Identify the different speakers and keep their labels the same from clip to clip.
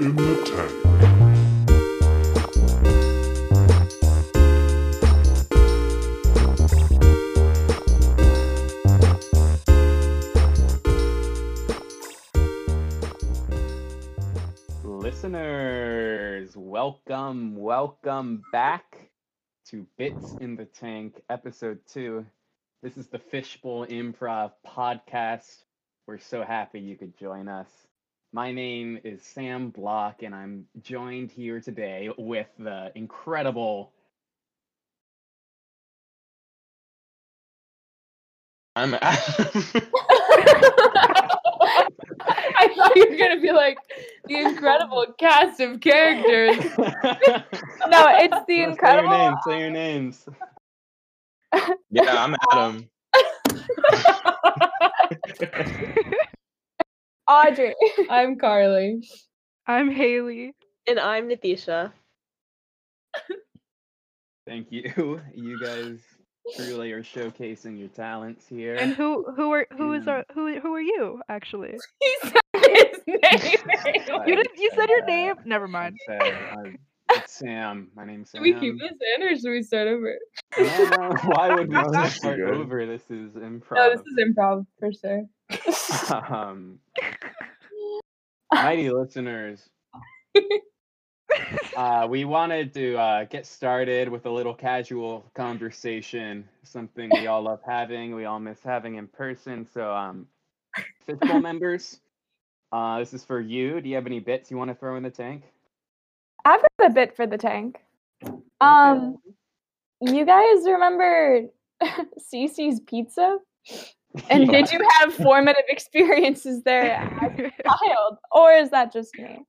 Speaker 1: in the tank.
Speaker 2: Listeners, welcome, welcome back to Bits in the Tank, episode two. This is the Fishbowl Improv podcast. We're so happy you could join us. My name is Sam Block, and I'm joined here today with the incredible.
Speaker 3: I'm
Speaker 4: I thought you were gonna be like the incredible cast of characters. No, it's the
Speaker 2: Say your
Speaker 4: incredible.
Speaker 2: names. Say your names.
Speaker 3: yeah, I'm Adam.
Speaker 4: Audrey. I'm Carly.
Speaker 5: I'm Haley.
Speaker 6: And I'm Natisha.
Speaker 2: Thank you. You guys truly are showcasing your talents here.
Speaker 5: And who who are who is our who who are you actually?
Speaker 4: He said his name.
Speaker 5: You did you said your
Speaker 2: Uh,
Speaker 5: name? Never mind.
Speaker 2: Said, uh, it's Sam. My name's
Speaker 4: Do
Speaker 2: Sam.
Speaker 4: we keep this in or should we start over?
Speaker 2: No, no, why would we
Speaker 3: No, this
Speaker 2: start over? This is improv.
Speaker 4: No, this is improv for sure.
Speaker 2: um, mighty listeners, uh, we wanted to uh, get started with a little casual conversation, something we all love having, we all miss having in person. So, um, fishbowl members, uh, this is for you. Do you have any bits you want to throw in the tank?
Speaker 7: I've got a bit for the tank. Um, you guys remember Cece's Pizza? And
Speaker 2: Yeah.
Speaker 7: did you have formative experiences there as a child, or is that just me?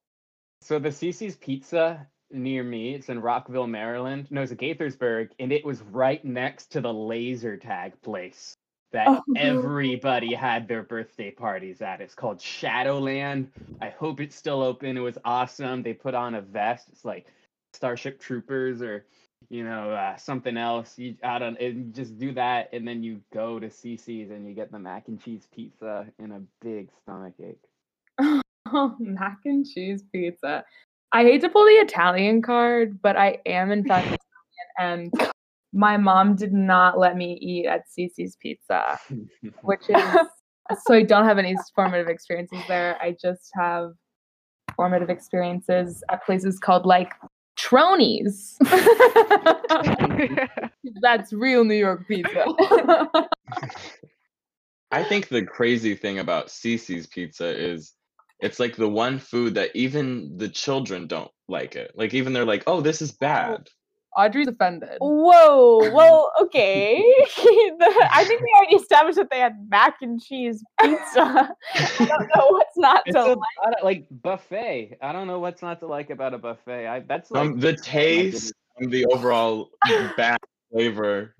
Speaker 2: So the CC's Pizza near me, it's in Rockville, Maryland. No, it's a Gaithersburg, and it was right next to the laser tag place that
Speaker 7: Oh.
Speaker 2: everybody had their birthday parties at. It's called Shadowland. I hope it's still open. It was awesome. They put on a vest. It's like Starship Troopers or you know uh, something else. You out on and you just do that, and then you go to CC's and you get the mac and cheese pizza in a big stomach ache.
Speaker 4: Oh, mac and cheese pizza. I hate to pull the Italian card, but I am in fact Italian, and my mom did not let me eat at Cece's Pizza, which is so I don't have any formative experiences there. I just have formative experiences at places called like Tronies. That's real New York pizza.
Speaker 3: I think the crazy thing about Cece's pizza is it's like the one food that even the children don't like it. Like even they're like, "Oh, this is bad."
Speaker 4: Audrey's offended.
Speaker 7: Whoa, well, okay. The- I think we already established that they had mac and cheese pizza. I don't know what's not
Speaker 2: It's
Speaker 7: to
Speaker 2: a,
Speaker 7: like.
Speaker 2: I like buffet. I don't know what's not to like about a buffet. I that's like
Speaker 3: Um, the taste and the overall bad flavor.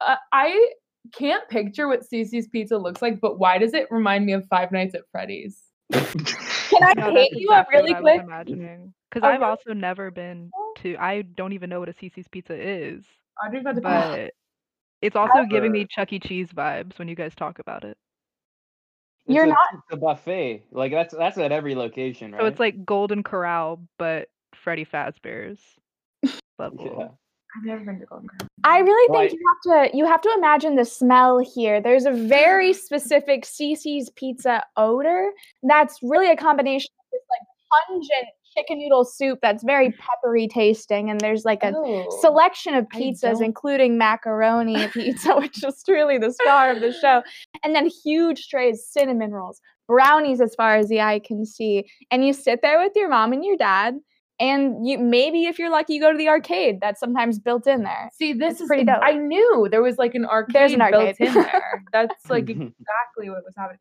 Speaker 4: Uh, I can't picture what Cece's pizza looks like, but why does it remind me of Five Nights at Freddy's?
Speaker 7: Can I
Speaker 5: No,
Speaker 7: hit you up
Speaker 5: exactly
Speaker 7: really quick?
Speaker 5: Because I've also never been to. I don't even know what a CC's pizza is,
Speaker 4: Audrey's about to
Speaker 5: but it's also giving me Chuck E. Cheese vibes when you guys talk about it.
Speaker 2: it's
Speaker 7: You're
Speaker 2: a
Speaker 7: not-
Speaker 2: pizza buffet. Like that's that's at every location, right?
Speaker 5: So it's like Golden Corral, but Freddy Fazbear's level.
Speaker 2: yeah.
Speaker 4: I've never been to Golden Corral.
Speaker 7: I really
Speaker 2: Well,
Speaker 7: think you have to you have to imagine the smell here. There's a very specific Cece's pizza odor that's really a combination of this like pungent chicken noodle soup that's very peppery tasting, and there's like a
Speaker 4: Oh.
Speaker 7: selection of pizzas, including macaroni pizza, which is truly the star of the show, and then huge trays, cinnamon rolls, brownies as far as the eye can see, and you sit there with your mom and your dad. And you maybe if you're lucky, you go to the arcade that's sometimes built in there.
Speaker 4: See, this
Speaker 7: It's
Speaker 4: is
Speaker 7: pretty dope.
Speaker 4: I knew there was like an arcade,
Speaker 7: There's an arcade.
Speaker 4: built in there. That's like exactly what was happening.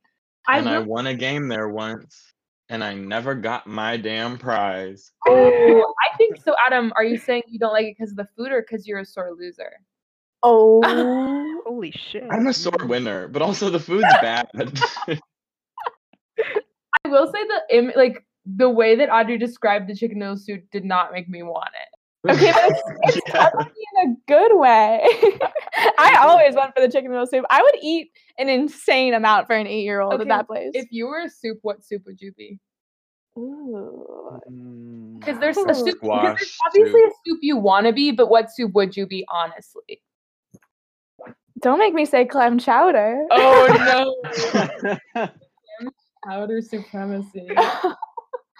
Speaker 4: I
Speaker 3: and I
Speaker 4: will-
Speaker 3: won a game there once, and I never got my damn prize.
Speaker 4: oh, I think so. Adam, are you saying you don't like it because of the food or because you're a sore loser?
Speaker 7: Oh,
Speaker 5: Holy shit!
Speaker 3: I'm a sore mm. winner, but also the food's bad.
Speaker 4: I will say the Im- like the way that Audrey described the chicken noodle soup did not make me want it.
Speaker 7: Okay, but it's, it's
Speaker 3: Yeah.
Speaker 7: probably in a good way. I always went for the chicken noodle soup. I would eat an insane amount for an eight-year-old
Speaker 4: Okay,
Speaker 7: at that place.
Speaker 4: If you were a soup, what soup would you be?
Speaker 7: Ooh.
Speaker 4: Because there's a soup. There's obviously
Speaker 3: soup.
Speaker 4: a soup you want to be, but what soup would you be honestly?
Speaker 7: Don't make me say clam chowder.
Speaker 4: Oh no! Powder supremacy,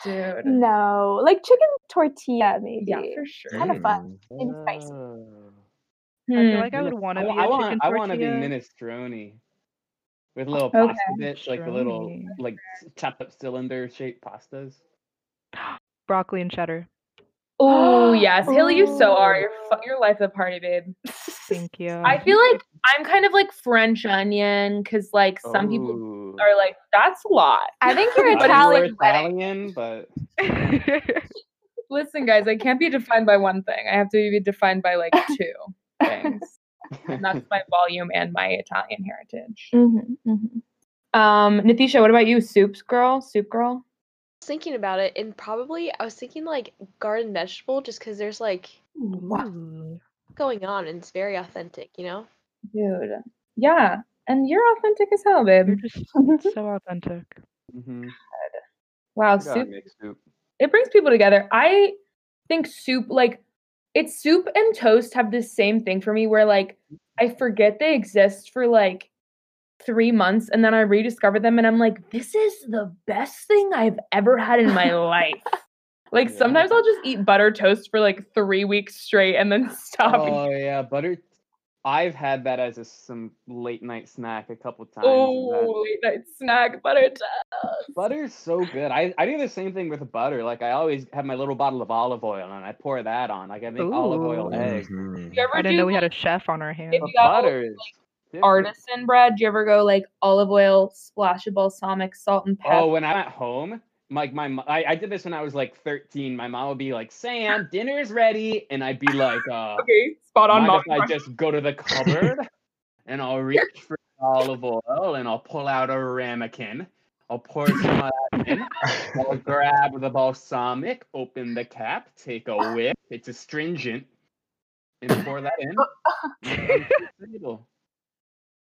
Speaker 4: dude.
Speaker 7: no, like chicken tortilla, maybe.
Speaker 4: Yeah, for sure.
Speaker 7: Kinda fun.
Speaker 3: Mm.
Speaker 7: Maybe spicy.
Speaker 2: Oh.
Speaker 5: I
Speaker 4: Hmm.
Speaker 5: feel like I would want to be
Speaker 2: I
Speaker 5: a
Speaker 2: want
Speaker 5: chicken
Speaker 2: I want to be minestrone with little
Speaker 4: Okay.
Speaker 2: pasta bits, like the little like chopped up cylinder shaped pastas.
Speaker 5: Broccoli and cheddar.
Speaker 4: Oh yes, Hill, you so are.
Speaker 7: Ooh.
Speaker 4: You're your life of party, babe.
Speaker 5: Thank you.
Speaker 4: I feel like I'm kind of like French onion because like some people
Speaker 2: Ooh.
Speaker 4: Are like that's a lot.
Speaker 7: I think you're
Speaker 2: I thought you were
Speaker 7: Italian.
Speaker 2: Italian, but
Speaker 4: Listen, guys, I can't be defined by one thing. I have to be defined by like two things, and that's my volume and my Italian heritage.
Speaker 7: Mhm, mhm.
Speaker 4: Um, Natisha, what about you? Soups girl, soup girl.
Speaker 6: was thinking about it, and probably I was thinking like garden vegetable, just because there's like
Speaker 5: Ooh.
Speaker 6: going on and it's very authentic, you know.
Speaker 4: Dude, yeah, and you're authentic as hell, babe.
Speaker 5: You're just so authentic.
Speaker 2: mm-hmm.
Speaker 4: Wow, soup.
Speaker 2: soup.
Speaker 4: it brings people together. I think soup, like, it's soup and toast have the same thing for me where, like, I forget they exist for like three months and then I rediscover them and I'm like, this is the best thing I've ever had in my life. Like,
Speaker 2: Yeah.
Speaker 4: sometimes I'll just eat butter toast for like three weeks straight and then stop.
Speaker 2: Oh yeah, butter. I've had that as a some late night snack a couple times.
Speaker 4: Oh, late night snack, butter toast.
Speaker 2: Butter's so good. I, I do the same thing with butter. Like I always have my little bottle of olive oil and I pour that on. Like I make olive oil
Speaker 5: Ooh.
Speaker 2: eggs.
Speaker 3: Mhm.
Speaker 5: I didn't
Speaker 4: do,
Speaker 5: know we had a chef on our hands.
Speaker 2: But
Speaker 4: you got all
Speaker 2: butter is different.
Speaker 4: artisan bread? Do you ever go like olive oil, splash of balsamic, salt, and pepper?
Speaker 2: Oh, when I'm at home, like my mo- I, I did this when I was like 13. My mom would be like, "Sam, dinner's ready," and I'd be like, "Uh,
Speaker 4: okay, spot on. mom
Speaker 2: I just go to the cupboard and I'll reach for olive oil and I'll pull out a ramekin. I'll pour some of that in. I'll grab the balsamic, open the cap, take a whip. It's astringent, and pour that in.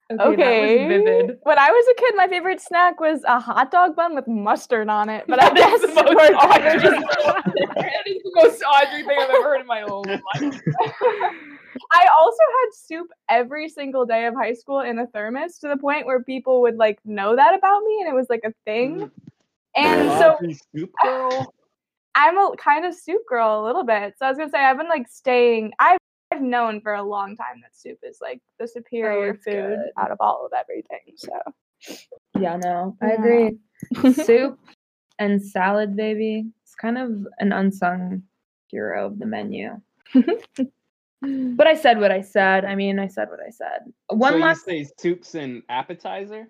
Speaker 2: and it's table.
Speaker 4: Okay, that was vivid.
Speaker 7: When I was a kid, my favorite snack was a hot dog bun with mustard on it. But I guess
Speaker 4: is the most
Speaker 7: we're
Speaker 4: Audrey-
Speaker 7: talking-
Speaker 4: that is the most Audrey thing I've ever heard in my whole life.
Speaker 7: I also had soup every single day of high school in a thermos to the point where people would like know that about me and it was like a thing. Mm. And so
Speaker 2: soup girl.
Speaker 7: I'm a kind of soup girl a little bit. So I was gonna say I've been like staying. I've I've known for a long time that soup is like the superior
Speaker 4: it's
Speaker 7: food
Speaker 4: good.
Speaker 7: out of all of everything. So
Speaker 4: Yeah, no, I
Speaker 7: Yeah.
Speaker 4: agree. Soup and salad, baby. It's kind of an unsung hero of the menu. But I said what I said. I mean, I said what I said. One
Speaker 2: so
Speaker 4: last
Speaker 2: you say soups and appetizer.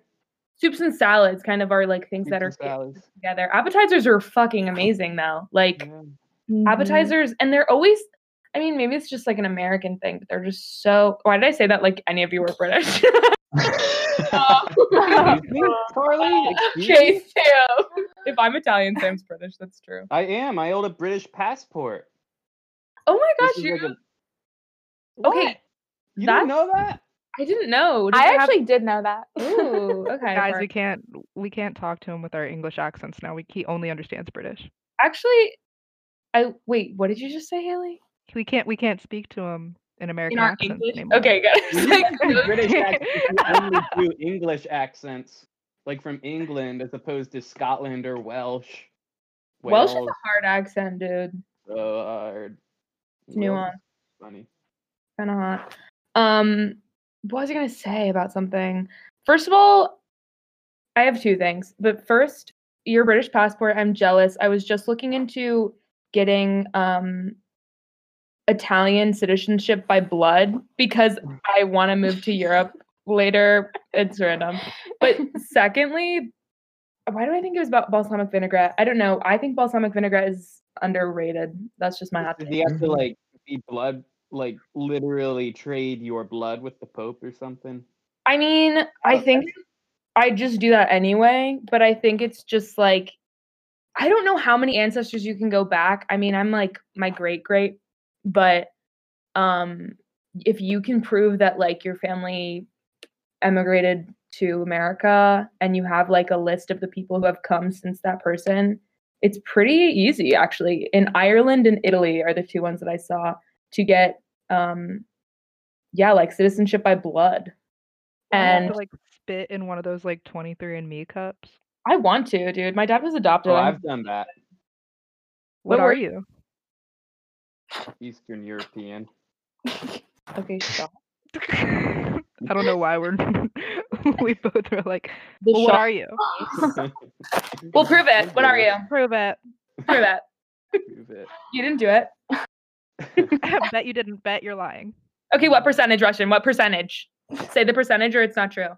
Speaker 4: soups and salads kind of are like things that are
Speaker 2: Soups and salads.
Speaker 4: together. Appetizers are fucking amazing though. Like
Speaker 2: Yeah.
Speaker 7: Mm-hmm.
Speaker 4: appetizers and they're always I mean, maybe it's just like an American thing, but they're just so why did I say that like any of you were British?
Speaker 2: Excuse Carly.
Speaker 4: Chase Sam. If I'm Italian, Sam's British. That's true.
Speaker 2: I am. I hold a British passport.
Speaker 4: Oh my gosh, you're
Speaker 2: like a-
Speaker 4: okay.
Speaker 2: What? You didn't know that?
Speaker 4: I didn't know. Does
Speaker 7: I
Speaker 4: it have-
Speaker 7: actually did know that.
Speaker 4: Ooh, okay.
Speaker 5: Guys,
Speaker 4: fair.
Speaker 5: we can't we can't talk to him with our English accents now. We he only understands British.
Speaker 4: actually, I wait. What did you just say, Haley?
Speaker 5: We can't we can't speak to him in American
Speaker 4: our
Speaker 5: accents
Speaker 4: English?
Speaker 5: anymore.
Speaker 4: Okay, good.
Speaker 2: British accents. You only do English accents, like from England, as opposed to Scotland or Welsh.
Speaker 4: Welsh is a hard accent, dude.
Speaker 2: uh, uh,
Speaker 4: It's nuanced.
Speaker 2: Funny.
Speaker 4: Kind of hot. Um, what was I gonna say about something? First of all, I have two things. But first, your British passport. I'm jealous. I was just looking into getting um Italian citizenship by blood because I want to move to Europe later. It's random. But secondly, why do I think it was about balsamic vinaigrette? I don't know. I think balsamic vinaigrette is underrated. That's just my hot
Speaker 2: Did
Speaker 4: take.
Speaker 2: you have to like be blood, like literally trade your blood with the Pope or something?
Speaker 4: I mean, I think I just do that anyway, but I think it's just like I don't know how many ancestors you can go back. I mean, I'm like my great great, but um if you can prove that like your family emigrated to America and you have like a list of the people who have come since that person, it's pretty easy actually. In Ireland and Italy are the two ones that I saw to get um yeah, like citizenship by blood. And
Speaker 5: to like spit in one of those like 23andMe cups.
Speaker 4: I want to, dude. My dad was adopted.
Speaker 2: Oh,
Speaker 4: I'm-
Speaker 2: I've done that.
Speaker 5: What
Speaker 4: What were
Speaker 5: are you?
Speaker 2: Eastern European.
Speaker 4: okay, stop.
Speaker 5: I don't know why we're we both are like, well, what are you?
Speaker 4: Well, prove it. What are you?
Speaker 5: Prove it.
Speaker 4: Prove it.
Speaker 2: Prove it.
Speaker 4: You didn't do it.
Speaker 5: I bet you didn't bet you're lying.
Speaker 4: Okay, what percentage, Russian? What percentage? Say the percentage or it's not true.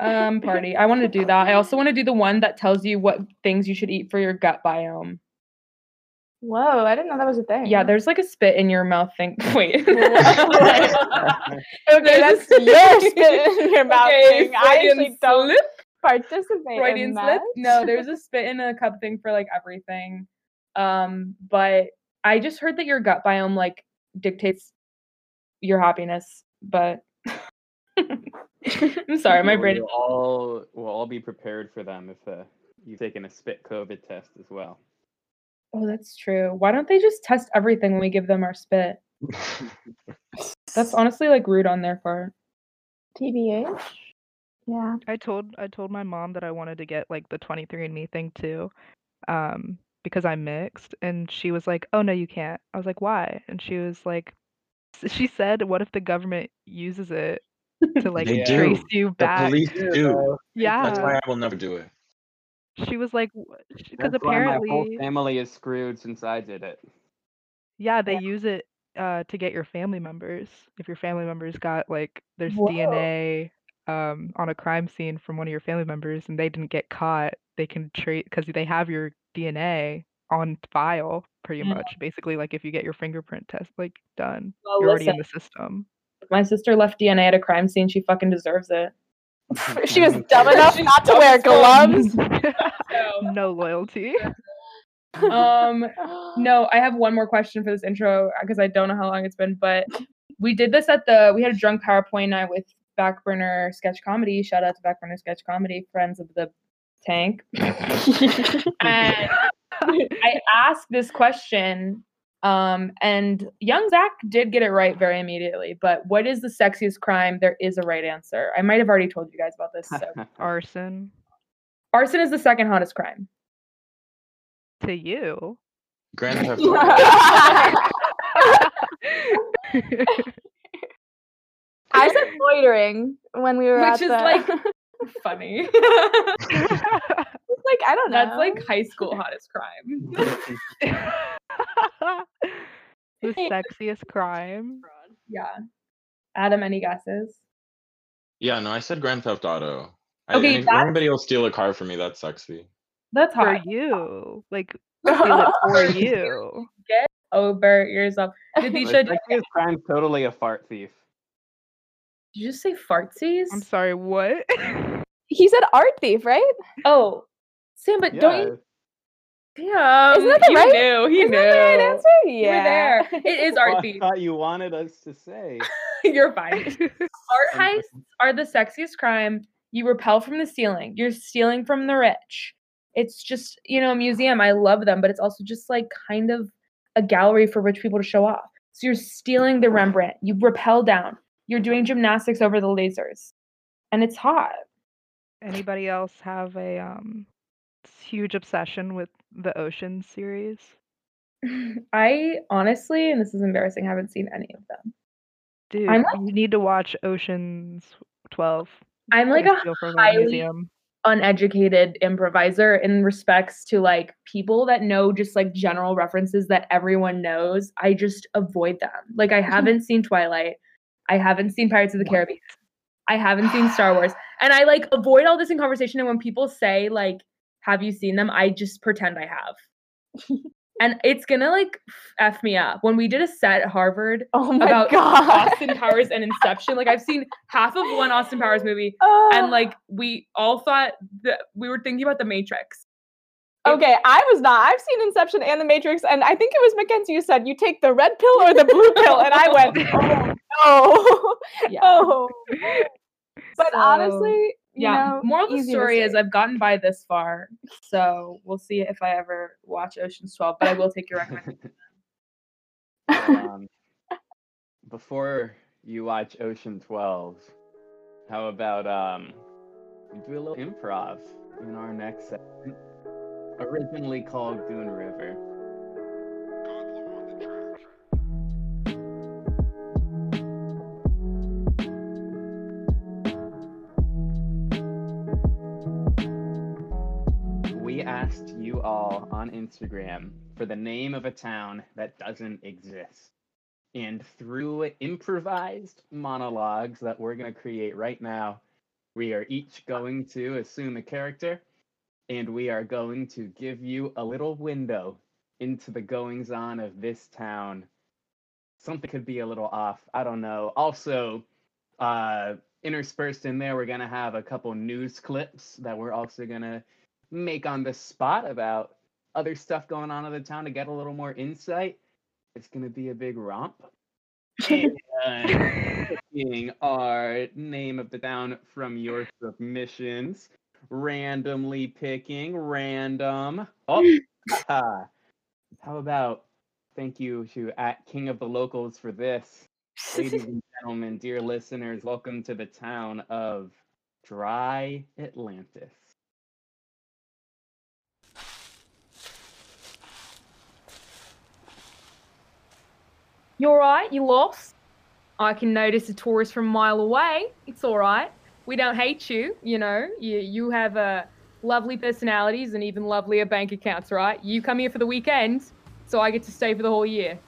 Speaker 4: Um, party. I want to do that. I also want to do the one that tells you what things you should eat for your gut biome.
Speaker 7: Whoa, I didn't know that was a thing.
Speaker 4: Yeah, there's like a spit in your mouth thing. Wait.
Speaker 7: okay, that's your spit in your mouth
Speaker 4: Okay,
Speaker 7: thing. I
Speaker 4: Freudian
Speaker 7: actually don't
Speaker 4: slip.
Speaker 7: participate
Speaker 4: Freudian
Speaker 7: in
Speaker 4: slip. No, there's a spit in a cup thing for like everything. Um, but I just heard that your gut biome like dictates your happiness. But I'm sorry, my brain.
Speaker 2: We'll all we'll all be prepared for them if uh, you've taken a spit COVID test as well.
Speaker 4: Oh, that's true. Why don't they just test everything when we give them our spit? That's honestly like rude on their part.
Speaker 7: TBH. Yeah.
Speaker 5: I told I told my mom that I wanted to get like the 23andMe thing too, um, because I'm mixed, and she was like, "Oh no, you can't." I was like, "Why?" And she was like, "She said, what if the government uses it to like
Speaker 3: They
Speaker 2: do.
Speaker 5: trace you
Speaker 3: the
Speaker 5: back?"
Speaker 3: police do.
Speaker 5: yeah,
Speaker 3: That's why I will never do it.
Speaker 5: She was like, because
Speaker 2: That's why my whole
Speaker 5: apparently,
Speaker 2: family is screwed since I did it.
Speaker 5: yeah, they use it uh to get your family members. If your family members got like there's
Speaker 4: Whoa.
Speaker 5: DNA um on a crime scene from one of your family members and they didn't get caught, they can treat because they have your DNA on file pretty
Speaker 4: Mm.
Speaker 5: much. Basically, like if you get your fingerprint test like done,
Speaker 4: Well,
Speaker 5: you're already in the system.
Speaker 4: If my sister left DNA at a crime scene, she fucking deserves it.
Speaker 7: She was dumb enough
Speaker 4: She's
Speaker 7: not to wear
Speaker 4: as fuck.
Speaker 7: gloves.
Speaker 5: no loyalty.
Speaker 4: Um, no, I have one more question for this intro because I don't know how long it's been, but we did this at the we had a drunk PowerPoint night with Backburner Sketch Comedy. Shout out to Backburner Sketch Comedy, friends of the tank. and I asked this question, um, and young Zach did get it right very immediately. But what is the sexiest crime? There is a right answer. I might have already told you guys about this. So.
Speaker 5: Arson
Speaker 4: Arson is the second hottest crime.
Speaker 5: to you.
Speaker 3: Grand Theft Auto.
Speaker 7: I said loitering when we were
Speaker 4: Which
Speaker 7: at
Speaker 4: is
Speaker 7: the.
Speaker 4: like- Funny.
Speaker 7: Like I don't know.
Speaker 4: That's like high school hottest crime.
Speaker 5: the sexiest crime.
Speaker 4: Yeah. Adam, any guesses?
Speaker 3: Yeah, no, I said Grand Theft Auto. I,
Speaker 4: Okay,
Speaker 3: any-
Speaker 4: that's-
Speaker 3: anybody will steal a car from me. That's sexy.
Speaker 4: That's
Speaker 5: For
Speaker 4: hot.
Speaker 5: you. Like steal it for you.
Speaker 4: Get over yourself. Did
Speaker 2: The
Speaker 4: you should
Speaker 2: sexiest crime's totally a fart thief.
Speaker 4: did you just say fartsies?
Speaker 5: I'm sorry, what?
Speaker 7: he said art thief, right?
Speaker 4: Oh, Sam, but don't you? Yeah,
Speaker 7: Isn't that the
Speaker 4: you
Speaker 7: right-
Speaker 4: knew. He
Speaker 7: Isn't
Speaker 4: knew.
Speaker 7: that the right answer?
Speaker 4: You
Speaker 7: Yeah.
Speaker 4: were there. It is
Speaker 2: Well,
Speaker 4: art
Speaker 2: I thought you wanted us to say.
Speaker 4: You're fine. Art heists are the sexiest crime. You repel from the ceiling. You're stealing from the rich. It's just, you know, a museum. I love them, but it's also just like kind of a gallery for rich people to show off. So you're stealing the Rembrandt. You repel down. You're doing gymnastics over the lasers. And it's hot.
Speaker 5: Anybody else have a um huge obsession with the Ocean series?
Speaker 4: I honestly, and this is embarrassing, haven't seen any of them.
Speaker 5: Dude,
Speaker 4: I'm like-
Speaker 5: you need to watch Ocean's 12.
Speaker 4: I'm like a
Speaker 5: a
Speaker 4: highly
Speaker 5: museum.
Speaker 4: uneducated improviser in respects to like people that know just like general references that everyone knows. I just avoid them. Like I haven't seen Twilight. I haven't seen Pirates of the Caribbean. I haven't seen Star Wars. And I like avoid all this in conversation and when people say like have you seen them? I just pretend I have. and it's to like f me up. When we did a set at Harvard
Speaker 7: Oh my
Speaker 4: about
Speaker 7: god.
Speaker 4: Austin Powers and Inception, like I've seen half of one Austin Powers movie
Speaker 7: Oh.
Speaker 4: and like we all thought that we were thinking about the Matrix.
Speaker 7: Okay, I was not. I've seen Inception and The Matrix, and I think it was Mackenzie who said, "You take the red pill or the blue pill," and I went, "Oh no,
Speaker 4: Yeah.
Speaker 7: oh." But
Speaker 4: So-
Speaker 7: honestly,
Speaker 4: yeah.
Speaker 7: know,
Speaker 4: Moral of the story is. I've gotten by this far, so we'll see if I ever watch Ocean's Twelve. But I will take your recommendation.
Speaker 2: Um, before you watch Ocean 12, how about um, we do a little improv in our next segment, originally called Goon River. On Instagram for the name of a town that doesn't exist. And through improvised monologues that we're going to create right now, we are each going to assume a character and we are going to give you a little window into the goings on of this town. Something could be a little off. I don't know. Also, uh, interspersed in there, we're going to have a couple news clips that we're also going to make on the spot about other stuff going on in the town to get a little more insight. It's going to be a big romp. Picking our name of the town from your submissions. Randomly picking random. Oh, how about thank you to at King of the Locals for this. Ladies and gentlemen, dear listeners, welcome to the town of Dry Atlantis.
Speaker 4: You alright? You lost? I can notice a tourist from a mile away. It's alright. We don't hate you, you know. You you have uh, lovely personalities and even lovelier bank accounts, right? You come here for the weekend, so I get to stay for the whole year.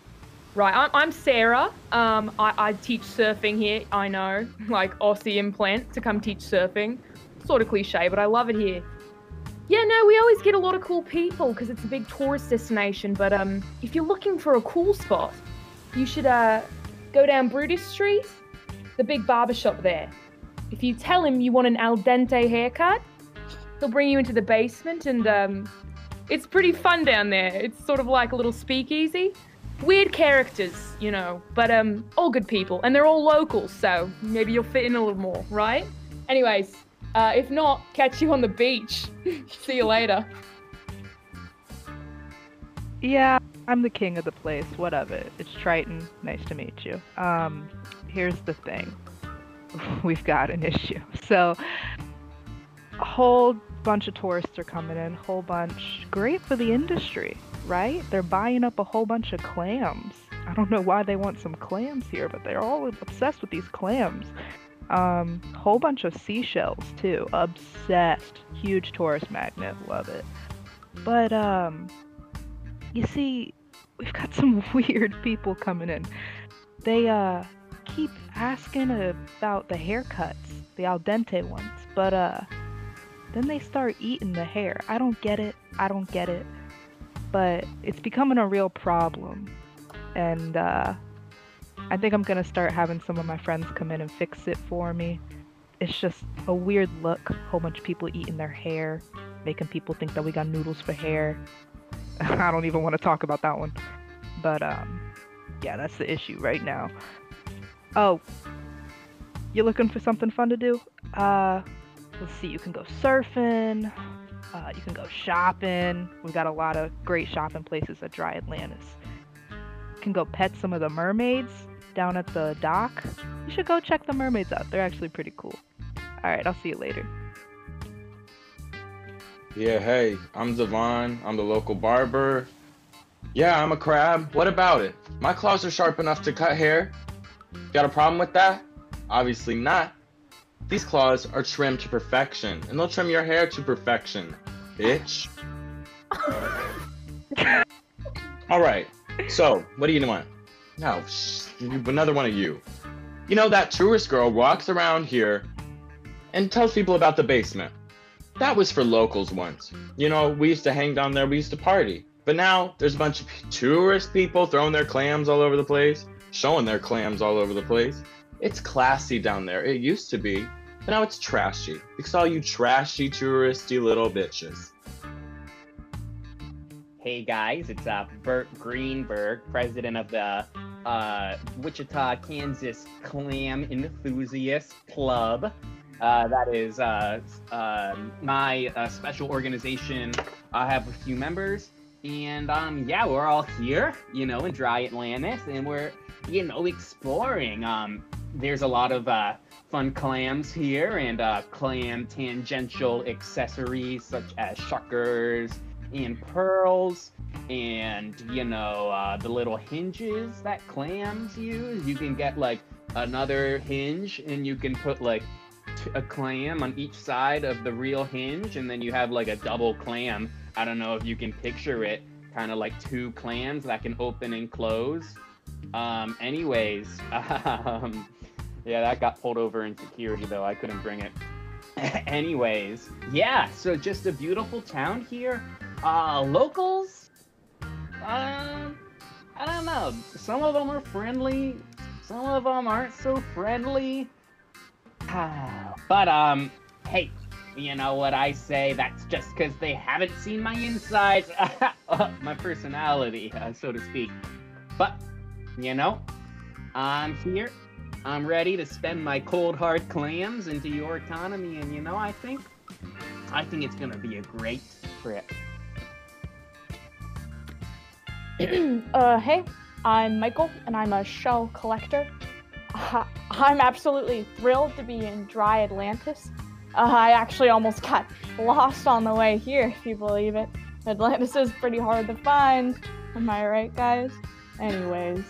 Speaker 4: Right, I'm, I'm Sarah. Um, I, I teach surfing here. I know, like Aussie implant to come teach surfing. Sort of cliche, but I love it here. Yeah, no, we always get a lot of cool people because it's a big tourist destination. But um, if you're looking for a cool spot, you should uh, go down Brutus Street, the big barber shop there. If you tell him you want an al dente haircut, he'll bring you into the basement and um, it's pretty fun down there. It's sort of like a little speakeasy. Weird characters, you know, but um, all good people, and they're all locals, so maybe you'll fit in a little more, right? Anyways, uh, if not, catch you on the beach. See you later.
Speaker 5: Yeah, I'm the king of the place. What of it? It's Triton. Nice to meet you. Um, here's the thing. We've got an issue. So, a whole bunch of tourists are coming in. Whole bunch. Great for the industry, right? They're buying up a whole bunch of clams. I don't know why they want some clams here, but they're all obsessed with these clams. Um, whole bunch of seashells too. Obsessed. Huge tourist magnet. Love it. But um, you see, we've got some weird people coming in. They uh keep asking about the haircuts, the al dente ones, but uh then they start eating the hair. I don't get it. I don't get it. But it's becoming a real problem. And uh I think I'm going to start having some of my friends come in and fix it for me. It's just a weird look, whole bunch of people eating their hair, making people think that we got noodles for hair. I don't even want to talk about that one. But um yeah, that's the issue right now. Oh, you're looking for something fun to do? Uh let's see, you can go surfing, uh, you can go shopping. We've got a lot of great shopping places at Dry Atlantis. You can go pet some of the mermaids down at the dock. You should go check the mermaids out. They're actually pretty cool. Alright, I'll see you later.
Speaker 3: Yeah, hey, I'm Devon. I'm the local barber. Yeah, I'm a crab. What about it? My claws are sharp enough to cut hair. Got a problem with that? Obviously not. These claws are trimmed to perfection, and they'll trim your hair to perfection, bitch. All right. So, what do you want? No, sh- another one of you. You know that tourist girl walks around here and tells people about the basement. That was for locals once. You know, we used to hang down there, we used to party. But now there's a bunch of tourist people throwing their clams all over the place, showing their clams all over the place. It's classy down there. It used to be, but now it's trashy. Because all you trashy touristy little bitches.
Speaker 2: Hey guys, it's uh, Bert Greenberg, president of the uh, Wichita, Kansas Clam Enthusiast Club. Uh, that is uh, um my uh, special organization. I have a few members, and um, yeah, we're all here, you know, in Dry Atlantis, and we're, you know, exploring. Um, there's a lot of uh, fun clams here, and uh, clam tangential accessories such as shuckers and pearls, and you know, uh, the little hinges that clams use. You can get like another hinge, and you can put like a clam on each side of the real hinge, and then you have like a double clam. I don't know if you can picture it, kind of like two clams that can open and close. Um, anyways, um, yeah, that got pulled over in security though. I couldn't bring it. anyways, yeah, so just a beautiful town here. Uh, locals, um, I don't know. Some of them are friendly. Some of them aren't so friendly. but um, hey, you know what I say? That's just because they haven't seen my insides, my personality, uh, so to speak. But you know, I'm here. I'm ready to spend my cold hard clams into your economy, and you know, I think, I think it's gonna be a great trip.
Speaker 7: uh, hey, I'm Michael, and I'm a shell collector. I'm absolutely thrilled to be in Dry Atlantis. Uh, I actually almost got lost on the way here, if you believe it. Atlantis is pretty hard to find. Am I right, guys? Anyways,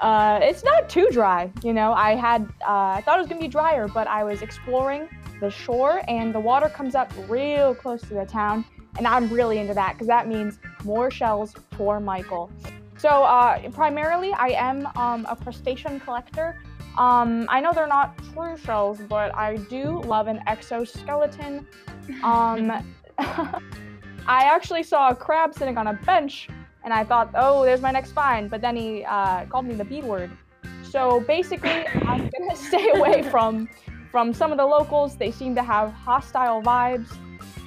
Speaker 7: uh, it's not too dry. You know, I had uh, I thought it was gonna be drier, but I was exploring the shore, and the water comes up real close to the town, and I'm really into that because that means more shells for Michael. So uh, primarily, I am um, a crustacean collector. Um, I know they're not true shells, but I do love an exoskeleton. Um, I actually saw a crab sitting on a bench, and I thought, oh, there's my next find. But then he uh, called me the B word. So basically, I'm gonna stay away from from some of the locals. They seem to have hostile vibes,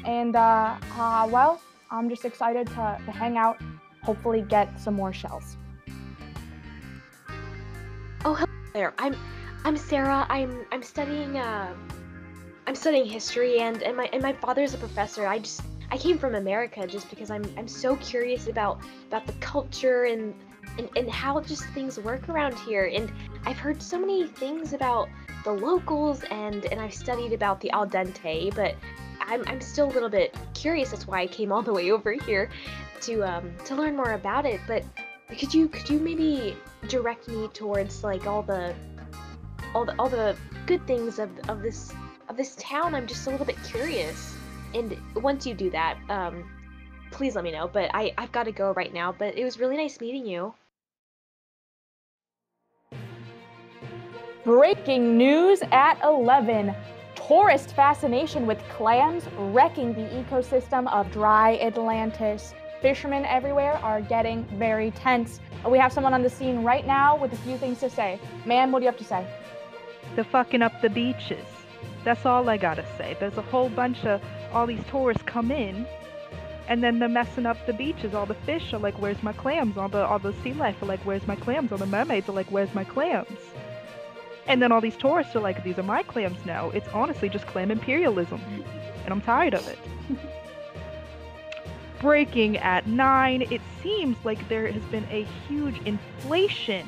Speaker 7: and uh, uh, well, I'm just excited to, to hang out. Hopefully, get some more shells.
Speaker 6: I'm I'm Sarah. I'm I'm studying uh I'm studying history and and my and my father's a professor. I just I came from America just because I'm I'm so curious about about the culture and and, and how just things work around here and I've heard so many things about the locals and and I've studied about the al dente but I'm, I'm still a little bit curious that's why I came all the way over here to um to learn more about it but could you could you maybe direct me towards like all the all the all the good things of of this of this town i'm just a little bit curious and once you do that um please let me know but i i've got to go right now but it was really nice meeting you
Speaker 7: Breaking news at 11. Tourist fascination with clams wrecking the ecosystem of dry Atlantis. Fishermen everywhere are getting very tense. We have someone on the scene right now with a few things to say. Man, what do you have to say?
Speaker 5: They're fucking up the beaches. That's all I gotta say. There's a whole bunch of all these tourists come in, and then they're messing up the beaches. All the fish are like, "Where's my clams?" All the all the sea life are like, "Where's my clams?" All the mermaids are like, "Where's my clams?" And then all these tourists are like, "These are my clams now." It's honestly just clam imperialism, and I'm tired of it. Breaking at nine, it seems like there has been a huge inflation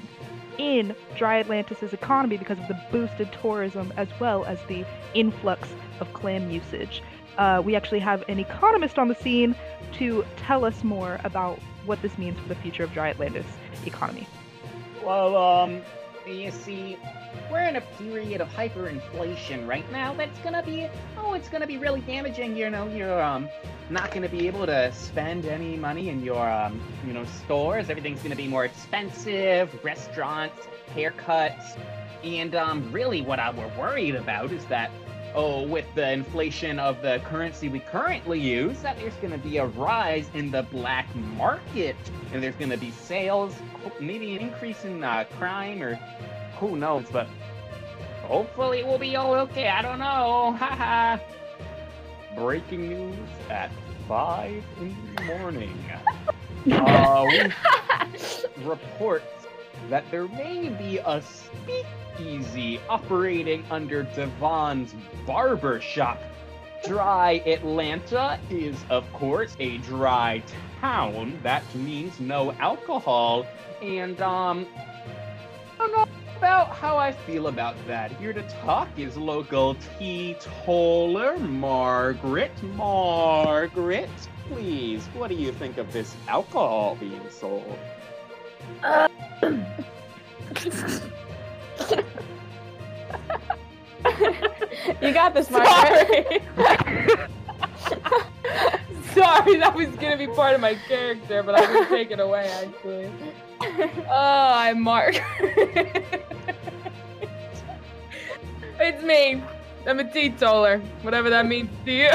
Speaker 5: in Dry Atlantis' economy because of the boosted tourism as well as the influx of clam usage. Uh, we actually have an economist on the scene to tell us more about what this means for the future of Dry Atlantis economy.
Speaker 2: Well, um, you see, we're in a period of hyperinflation right now. That's gonna be, oh, it's gonna be really damaging. You know, you're um not gonna be able to spend any money in your um, you know, stores. Everything's gonna be more expensive. Restaurants, haircuts, and um, really, what I, we're worried about is that. Oh, with the inflation of the currency we currently use, that there's going to be a rise in the black market, and there's going to be sales, maybe an increase in uh, crime, or who knows, but hopefully we'll be all okay. I don't know. Haha. Breaking news at 5 in the morning. Uh, we reports that there may be a speakeasy operating under Devon's barber shop. Dry Atlanta is, of course, a dry town. That means no alcohol. And, um, I don't know about how I feel about that. Here to talk is local teetotaler Margaret. Margaret, please, what do you think of this alcohol being sold?
Speaker 7: You got this, Margaret.
Speaker 4: Sorry, that was gonna be part of my character, but I can take it away actually. Oh, I'm Mark. it's me. I'm a teetotaler, whatever that means to you.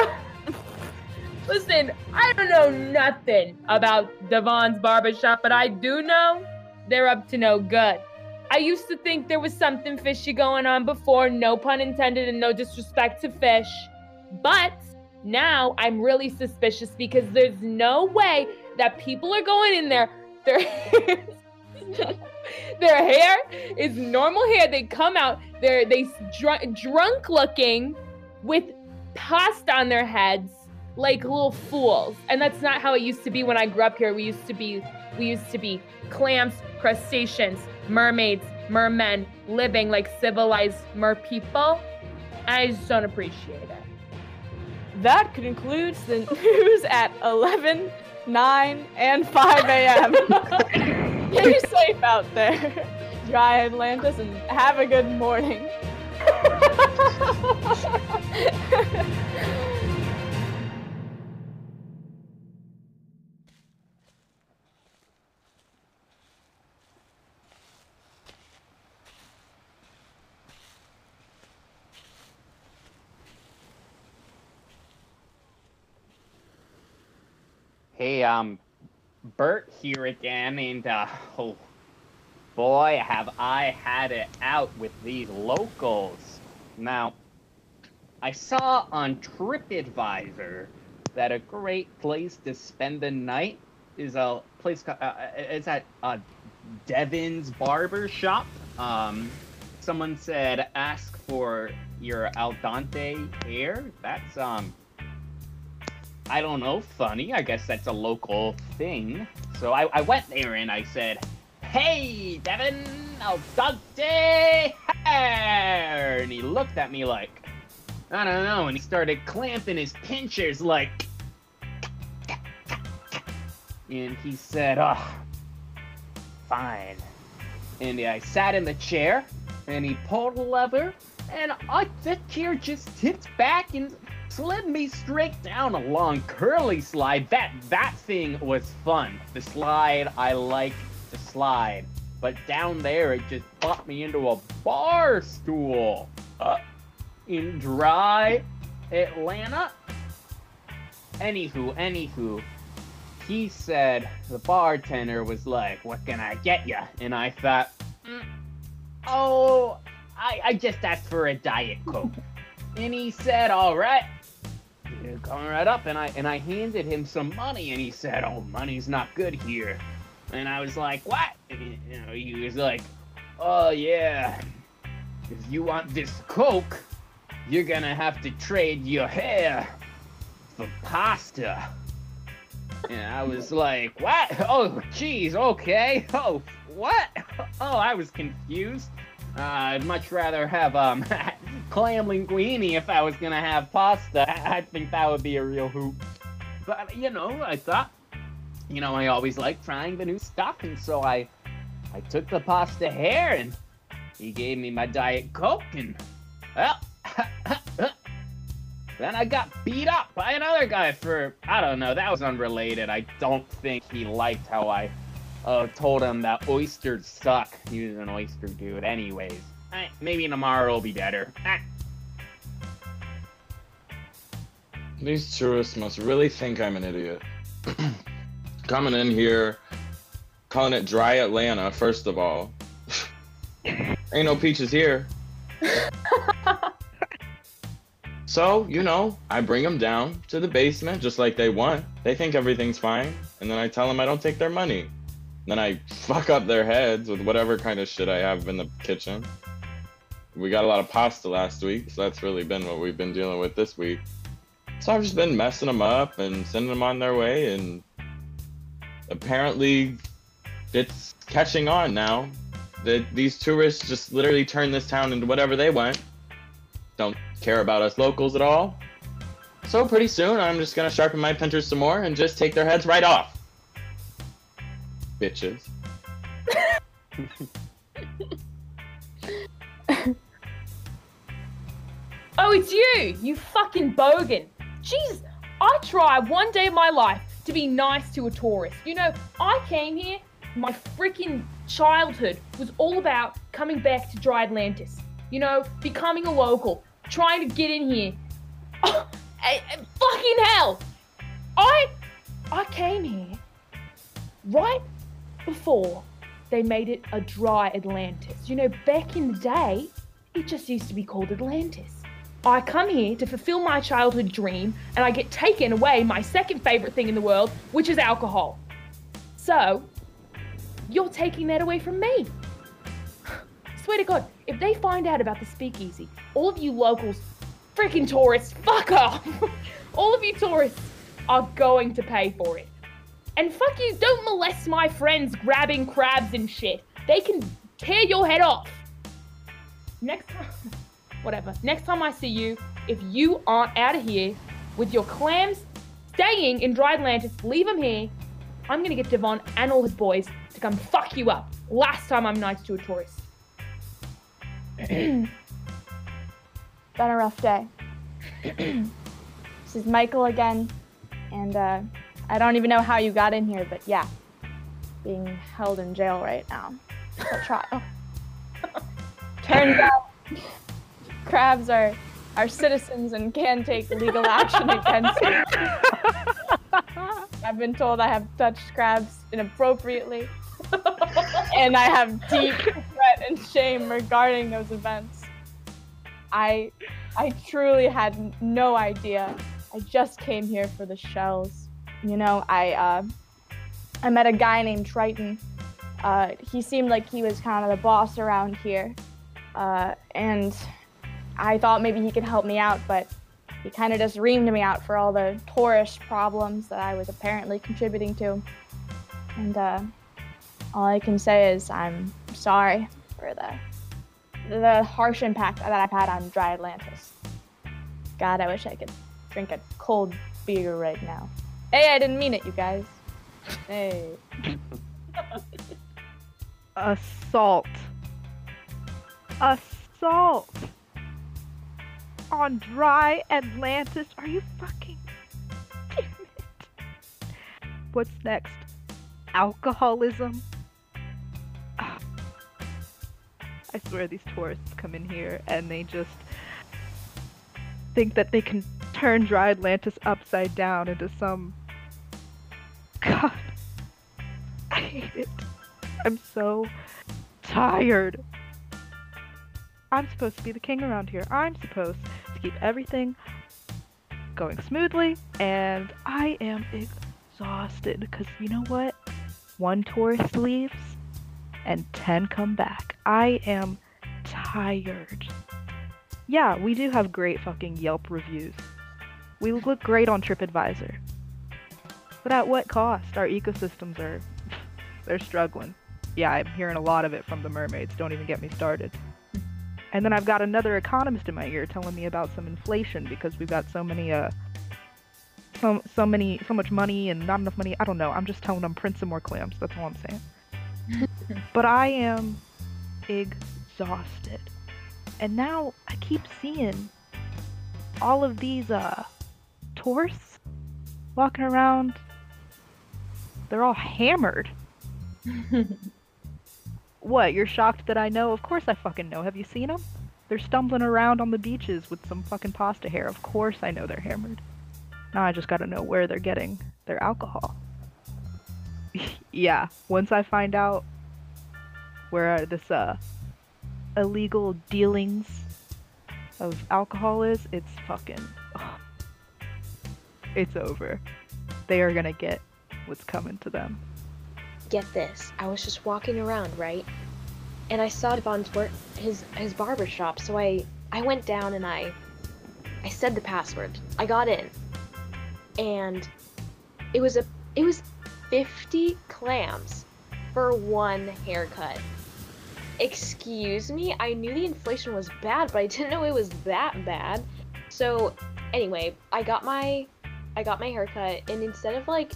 Speaker 4: Listen, I don't know nothing about Devon's barbershop, but I do know they're up to no good. I used to think there was something fishy going on before, no pun intended and no disrespect to fish. But now I'm really suspicious because there's no way that people are going in there. Their hair, their hair is normal hair. They come out, they're they drunk, drunk looking with pasta on their heads like little fools. And that's not how it used to be when I grew up here. We used to be we used to be clams, crustaceans, mermaids, mermen, living like civilized mer people. I just don't appreciate it.
Speaker 7: That concludes the news at 11, 9, and 5 a.m. Stay safe out there, dry Atlantis, and have a good morning.
Speaker 2: Hey, um, Bert here again, and uh, oh boy, have I had it out with these locals. Now, I saw on TripAdvisor that a great place to spend the night is a place. ca- Uh, uh, it's at uh, Devon's Barber Shop. Um, someone said ask for your al dente hair. That's um I don't know, funny. I guess that's a local thing. So I, I went there and I said, Hey, Devon, I'll dunk Dante hair! And he looked at me like, I don't know, and he started clamping his pinchers like. And he said, Oh, fine. And I sat in the chair and he pulled a lever and I, the chair just tipped back and slid me straight down a long curly slide. That that thing was fun. The slide I like to slide, but down there it just bumped me into a bar stool. Uh, in dry Atlanta. Anywho, anywho, he said the bartender was like, "What can I get ya?" And I thought, "Mm, "Oh, I I just asked for a diet coke." and he said, "All right." Coming right up, and I and I handed him some money, and he said, "Oh, money's not good here." And I was like, "What?" And you know, he was like, "Oh yeah, if you want this coke, you're gonna have to trade your hair for pasta." And I was like, "What? Oh, jeez, okay. Oh, what? Oh, I was confused. Uh, I'd much rather have um clam linguine if I was gonna have pasta. I think that would be a real hoop. But you know, I thought, you know, I always like trying the new stuff, and so I, I took the pasta hair, and he gave me my diet coke, and well, then I got beat up by another guy for I don't know. That was unrelated. I don't think he liked how I uh, told him that oysters suck. He was an oyster dude, anyways. Eh, maybe tomorrow will be better. Ah.
Speaker 3: These tourists must really think I'm an idiot. Coming in here, calling it dry Atlanta, first of all. Ain't no peaches here. so, you know, I bring them down to the basement just like they want. They think everything's fine. And then I tell them I don't take their money. Then I fuck up their heads with whatever kind of shit I have in the kitchen. We got a lot of pasta last week, so that's really been what we've been dealing with this week. So I've just been messing them up and sending them on their way, and apparently it's catching on now. That these tourists just literally turn this town into whatever they want. Don't care about us locals at all. So pretty soon I'm just gonna sharpen my pincers some more and just take their heads right off. Bitches.
Speaker 4: Oh, it's you, you fucking bogan. Jeez, I try one day of my life to be nice to a tourist. You know, I came here, my freaking childhood was all about coming back to Dry Atlantis. You know, becoming a local, trying to get in here. Oh, fucking hell! I, I came here right before they made it a Dry Atlantis. You know, back in the day, it just used to be called Atlantis. I come here to fulfill my childhood dream, and I get taken away my second favorite thing in the world, which is alcohol. So, you're taking that away from me. Swear to God, if they find out about the speakeasy, all of you locals, freaking tourists, fuck off! all of you tourists are going to pay for it. And fuck you, don't molest my friends grabbing crabs and shit. They can tear your head off. Next time. whatever. Next time I see you, if you aren't out of here with your clams staying in Dry Atlantis, leave them here. I'm gonna get Devon and all his boys to come fuck you up. Last time I'm nice to a tourist.
Speaker 7: Been a rough day. this is Michael again, and uh, I don't even know how you got in here, but yeah, being held in jail right now. A trial. Turns out crabs are are citizens and can take legal action against you. I've been told I have touched crabs inappropriately, and I have deep regret and shame regarding those events. I I truly had no idea. I just came here for the shells. You know, I uh, I met a guy named Triton. Uh, he seemed like he was kind of the boss around here, uh, and I thought maybe he could help me out, but he kind of just reamed me out for all the tourist problems that I was apparently contributing to. And uh, all I can say is I'm sorry for the the harsh impact that I've had on Dry Atlantis. God, I wish I could drink a cold beer right now. Hey, I didn't mean it, you guys. Hey.
Speaker 5: Assault. Assault. On dry Atlantis. Are you fucking damn it? What's next? Alcoholism? Ah. I swear these tourists come in here and they just think that they can turn dry Atlantis upside down into some God. I hate it. I'm so tired. I'm supposed to be the king around here. I'm supposed to keep everything going smoothly, and I am exhausted because you know what? One tourist leaves and 10 come back. I am tired. Yeah, we do have great fucking Yelp reviews. We look great on TripAdvisor. But at what cost? Our ecosystems are. they're struggling. Yeah, I'm hearing a lot of it from the mermaids. Don't even get me started. And then I've got another economist in my ear telling me about some inflation because we've got so many, uh, so, so many, so much money and not enough money. I don't know. I'm just telling them print some more clams. That's all I'm saying. but I am exhausted. And now I keep seeing all of these, uh, tourists walking around. They're all hammered. What, you're shocked that I know? Of course I fucking know. Have you seen them? They're stumbling around on the beaches with some fucking pasta hair. Of course I know they're hammered. Now I just gotta know where they're getting their alcohol. yeah, once I find out where this uh illegal dealings of alcohol is, it's fucking it's over. They are gonna get what's coming to them.
Speaker 6: get this. I was just walking around, right? And I saw Devon's work his his barber shop, so I I went down and I I said the password. I got in. And it was a it was 50 clams for one haircut. Excuse me, I knew the inflation was bad, but I didn't know it was that bad. So anyway, I got my I got my haircut and instead of like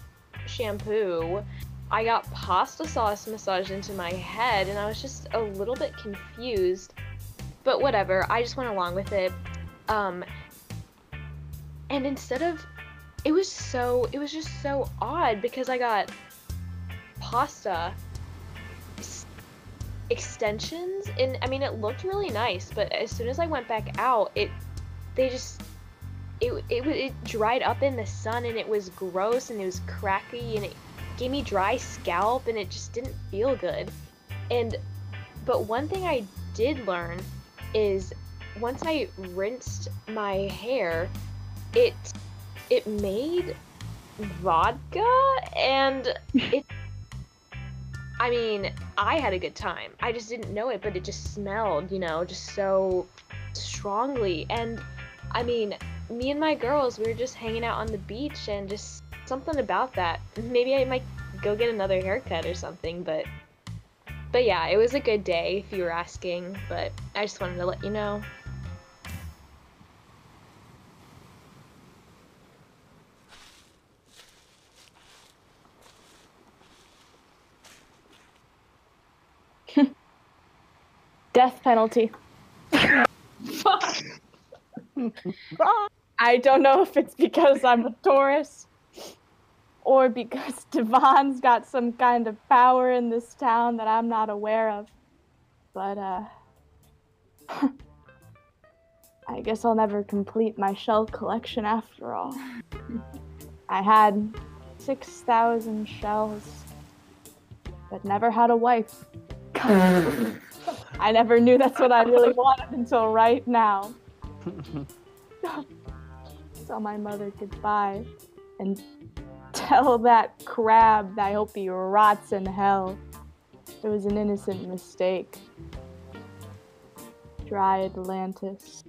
Speaker 6: shampoo, I got pasta sauce massaged into my head and I was just a little bit confused. But whatever, I just went along with it. Um and instead of it was so it was just so odd because I got pasta extensions and I mean it looked really nice, but as soon as I went back out, it they just it it it dried up in the sun and it was gross and it was cracky and it gave me dry scalp and it just didn't feel good. And but one thing I did learn is once I rinsed my hair, it it made vodka and it I mean, I had a good time. I just didn't know it, but it just smelled, you know, just so strongly. And I mean, me and my girls, we were just hanging out on the beach and just something about that. Maybe I might go get another haircut or something, but but yeah, it was a good day if you were asking, but I just wanted to let you know.
Speaker 7: Death penalty. I don't know if it's because I'm a Taurus or because Devon's got some kind of power in this town that I'm not aware of. But, uh. I guess I'll never complete my shell collection after all. I had 6,000 shells, but never had a wife. I never knew that's what I really wanted until right now. Tell my mother goodbye and tell that crab that I hope he rots in hell. It was an innocent mistake. Dry Atlantis.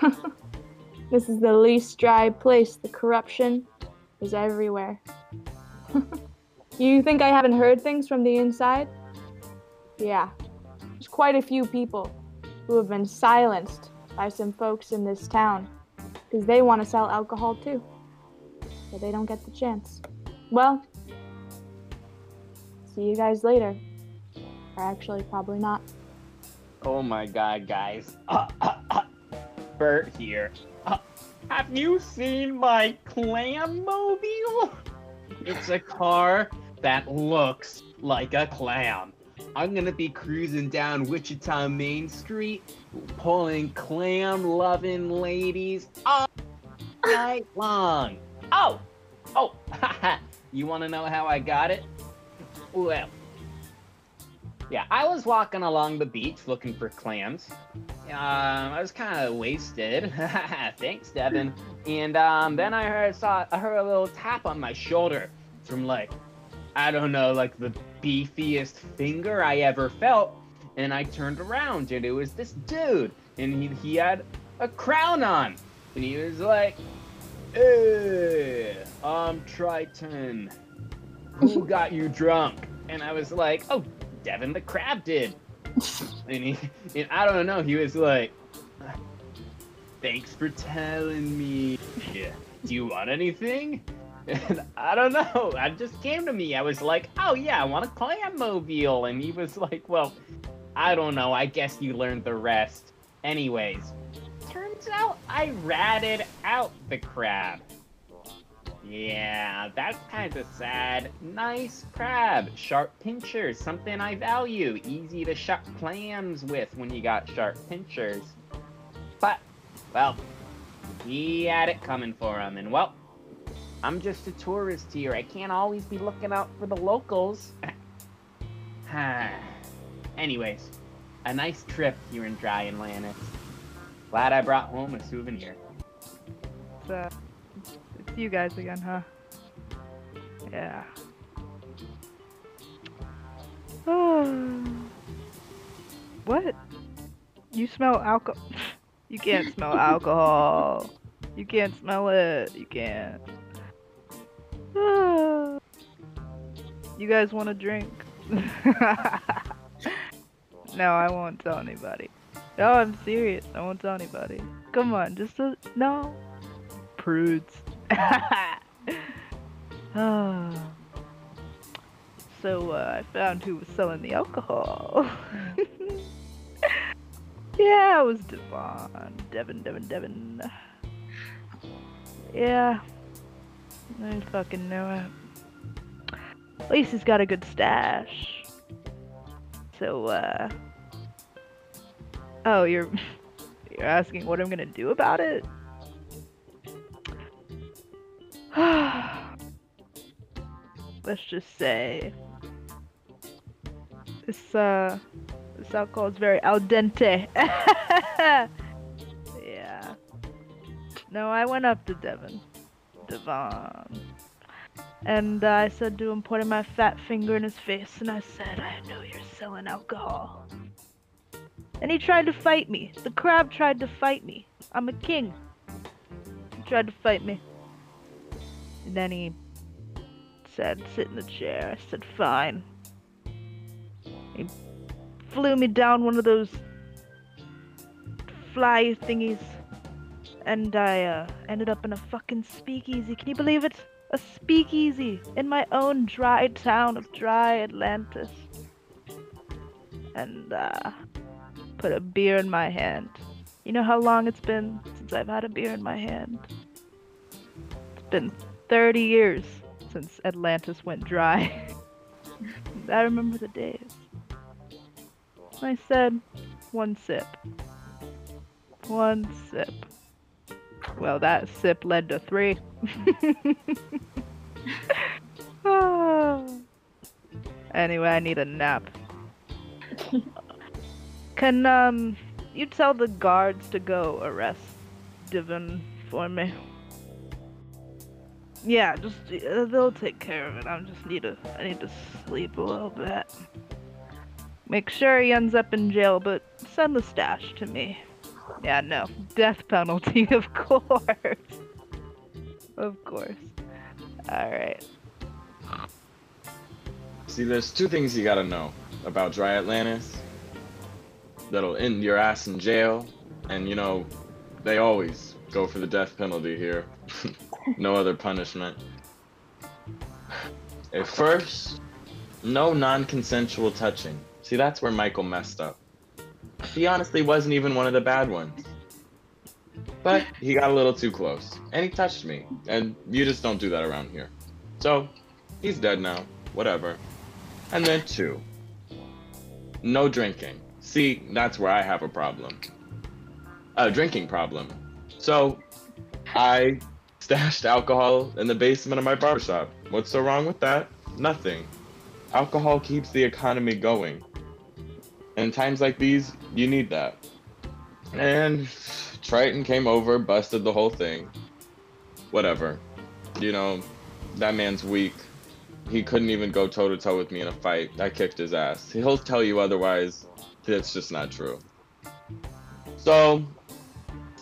Speaker 7: this is the least dry place. The corruption is everywhere. you think I haven't heard things from the inside? Yeah, there's quite a few people who have been silenced by some folks in this town because they want to sell alcohol too, but they don't get the chance. Well, see you guys later. Or actually, probably not.
Speaker 2: Oh my god, guys. Uh, uh, uh, Bert here. Have you seen my clam mobile? It's a car that looks like a clam. I'm gonna be cruising down Wichita Main Street, pulling clam loving ladies all night long. Oh! Oh! you wanna know how I got it? Well, yeah, I was walking along the beach looking for clams. Um, I was kind of wasted. Thanks, Devon. And um, then I heard saw I heard a little tap on my shoulder from like I don't know, like the beefiest finger I ever felt. And I turned around and it was this dude, and he he had a crown on, and he was like, "Hey, I'm Triton. Who got you drunk?" And I was like, "Oh, Devon the crab did." and he, and I don't know, he was like, "Thanks for telling me. Do you want anything?" And I don't know. It just came to me. I was like, "Oh yeah, I want a clam mobile," and he was like, "Well, I don't know. I guess you learned the rest." Anyways, turns out I ratted out the crab. Yeah, that's kind of sad. Nice crab, sharp pinchers, something I value. Easy to shuck clams with when you got sharp pinchers. But, well, he had it coming for him, and well, I'm just a tourist here. I can't always be looking out for the locals. Anyways, a nice trip here in Dry Atlantis. Glad I brought home a souvenir.
Speaker 5: It's, uh, it's you guys again, huh? Yeah. what? You smell alcohol? You can't smell alcohol. You can't smell it. You can't. You guys want a drink? no, I won't tell anybody. No, I'm serious. I won't tell anybody. Come on, just a no. Prudes. So uh, I found who was selling the alcohol. yeah, it was Devon. Devon, Devon, Devon. Yeah. I fucking know it. At least he's got a good stash. So, uh. Oh, you're. You're asking what I'm gonna do about it? Let's just say. This, uh. This alcohol is very al dente. yeah. No, I went up to Devon. Devon. And uh, I said to him, pointing my fat finger in his face, and I said, I know you're selling alcohol. And he tried to fight me. The crab tried to fight me. I'm a king. He tried to fight me. And then he said, sit in the chair. I said, fine. He flew me down one of those fly thingies. And I uh, ended up in a fucking speakeasy. Can you believe it? A speakeasy in my own dry town of dry Atlantis. And uh, put a beer in my hand. You know how long it's been since I've had a beer in my hand? It's been 30 years since Atlantis went dry. I remember the days. I said, one sip. One sip. Well, that sip led to three. Anyway, I need a nap. Can um you tell the guards to go arrest Devon for me? Yeah, just uh, they'll take care of it. I just need to I need to sleep a little bit. Make sure he ends up in jail, but send the stash to me. Yeah, no. Death penalty, of course. of course. Alright.
Speaker 3: See, there's two things you gotta know about Dry Atlantis that'll end your ass in jail, and you know, they always go for the death penalty here. no other punishment. At first, no non consensual touching. See, that's where Michael messed up. He honestly wasn't even one of the bad ones. But he got a little too close, and he touched me, and you just don't do that around here. So, he's dead now, whatever. And then two, no drinking. See, that's where I have a problem. A drinking problem. So, I stashed alcohol in the basement of my barbershop. What's so wrong with that? Nothing. Alcohol keeps the economy going. And times like these, you need that. And Triton came over, busted the whole thing. Whatever. You know, that man's weak. He couldn't even go toe to toe with me in a fight. I kicked his ass. He'll tell you otherwise. That's just not true. So,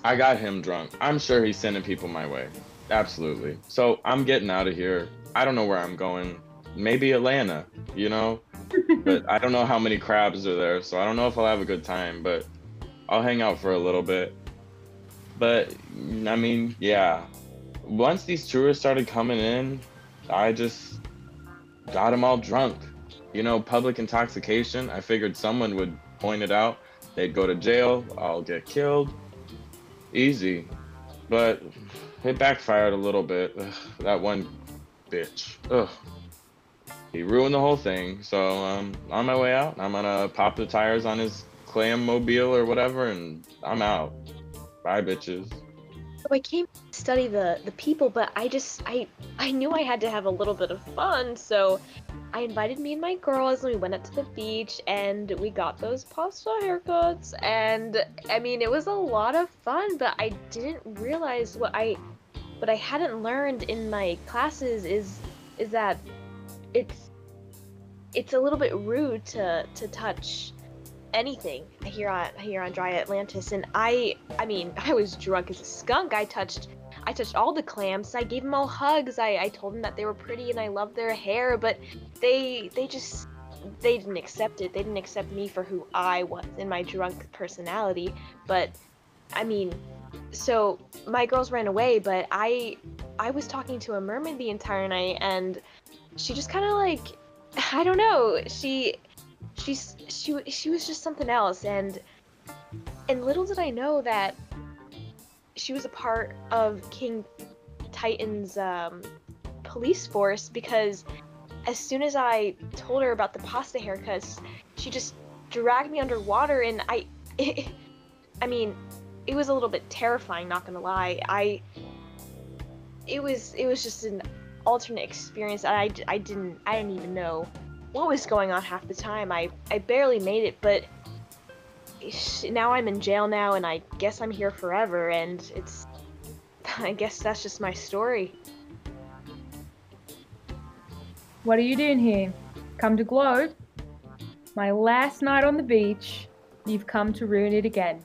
Speaker 3: I got him drunk. I'm sure he's sending people my way. Absolutely. So, I'm getting out of here. I don't know where I'm going. Maybe Atlanta, you know? but I don't know how many crabs are there, so I don't know if I'll have a good time, but I'll hang out for a little bit. But, I mean, yeah. Once these tourists started coming in, I just got them all drunk. You know, public intoxication, I figured someone would point it out. They'd go to jail, I'll get killed. Easy. But it backfired a little bit. Ugh, that one bitch. Ugh. He ruined the whole thing. So um, on my way out, I'm gonna pop the tires on his clam mobile or whatever, and I'm out. Bye, bitches.
Speaker 6: So I came to study the the people, but I just I I knew I had to have a little bit of fun, so I invited me and my girls and we went up to the beach and we got those pasta haircuts and I mean it was a lot of fun, but I didn't realize what I what I hadn't learned in my classes is is that it's it's a little bit rude to to touch anything here on here on dry Atlantis. And I I mean I was drunk as a skunk. I touched I touched all the clams. I gave them all hugs. I, I told them that they were pretty and I loved their hair, but they they just they didn't accept it. They didn't accept me for who I was in my drunk personality. But I mean, so my girls ran away, but I I was talking to a mermaid the entire night and she just kind of like I don't know. She she's she she was just something else and and little did I know that she was a part of King Titan's um, police force because as soon as I told her about the pasta haircuts, she just dragged me underwater and I it, I mean, it was a little bit terrifying, not gonna lie. I it was it was just an alternate experience. I, I didn't I didn't even know what was going on half the time. I I barely made it, but now I'm in jail now, and I guess I'm here forever. And it's I guess that's just my story.
Speaker 4: What are you doing here? Come to Globe? My last night on the beach. You've come to ruin it again.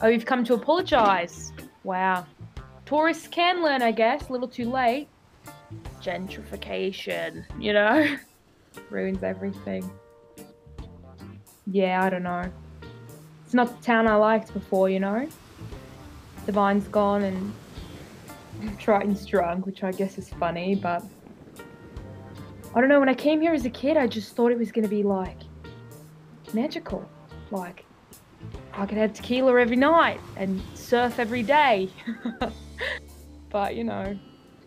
Speaker 4: Oh, you've come to apologize. Wow. Tourists can learn, I guess. A little too late. Gentrification, you know? Ruins everything. Yeah, I don't know. It's not the town I liked before, you know? Divine's gone and Triton's drunk, which I guess is funny, but I don't know. When I came here as a kid, I just thought it was going to be like magical. Like, I could have tequila every night and surf every day. but, you know,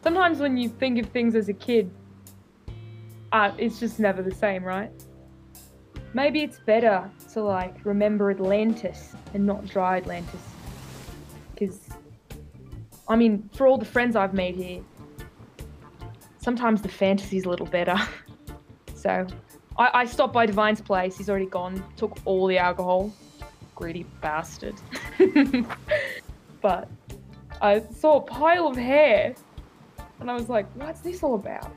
Speaker 4: sometimes when you think of things as a kid, uh, it's just never the same, right? Maybe it's better to like remember Atlantis and not dry Atlantis. Because, I mean, for all the friends I've made here, sometimes the fantasy's a little better. so, I, I stopped by Divine's place. He's already gone. Took all the alcohol. Greedy bastard. but I saw a pile of hair, and I was like, "What's this all about?"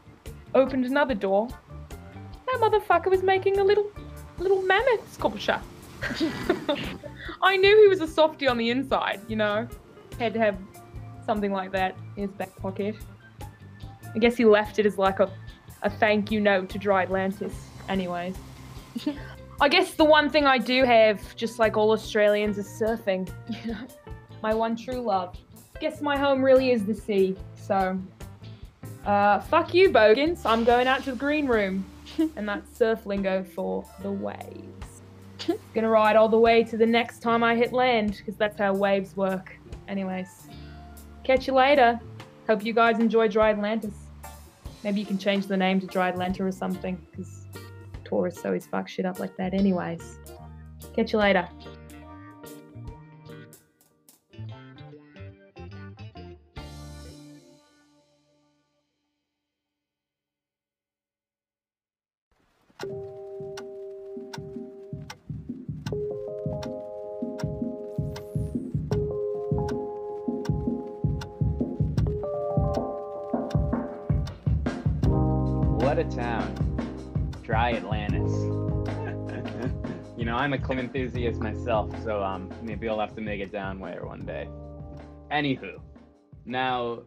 Speaker 4: Opened another door. That motherfucker was making a little, little mammoth sculpture. I knew he was a softie on the inside. You know, had to have something like that in his back pocket. I guess he left it as like a, a thank you note to Dry Atlantis. Anyways. I guess the one thing I do have, just like all Australians, is surfing. You know, my one true love. Guess my home really is the sea. So, uh, fuck you, Bogans. I'm going out to the green room, and that's surf lingo for the waves. Gonna ride all the way to the next time I hit land, because that's how waves work. Anyways, catch you later. Hope you guys enjoy Dry Atlantis. Maybe you can change the name to Dry Atlanta or something, because tourists always fuck shit up like that, anyways. Catch you later.
Speaker 2: What a town. Dry Atlantis. you know, I'm a clam enthusiast myself, so um, maybe I'll have to make it down there one day. Anywho, now,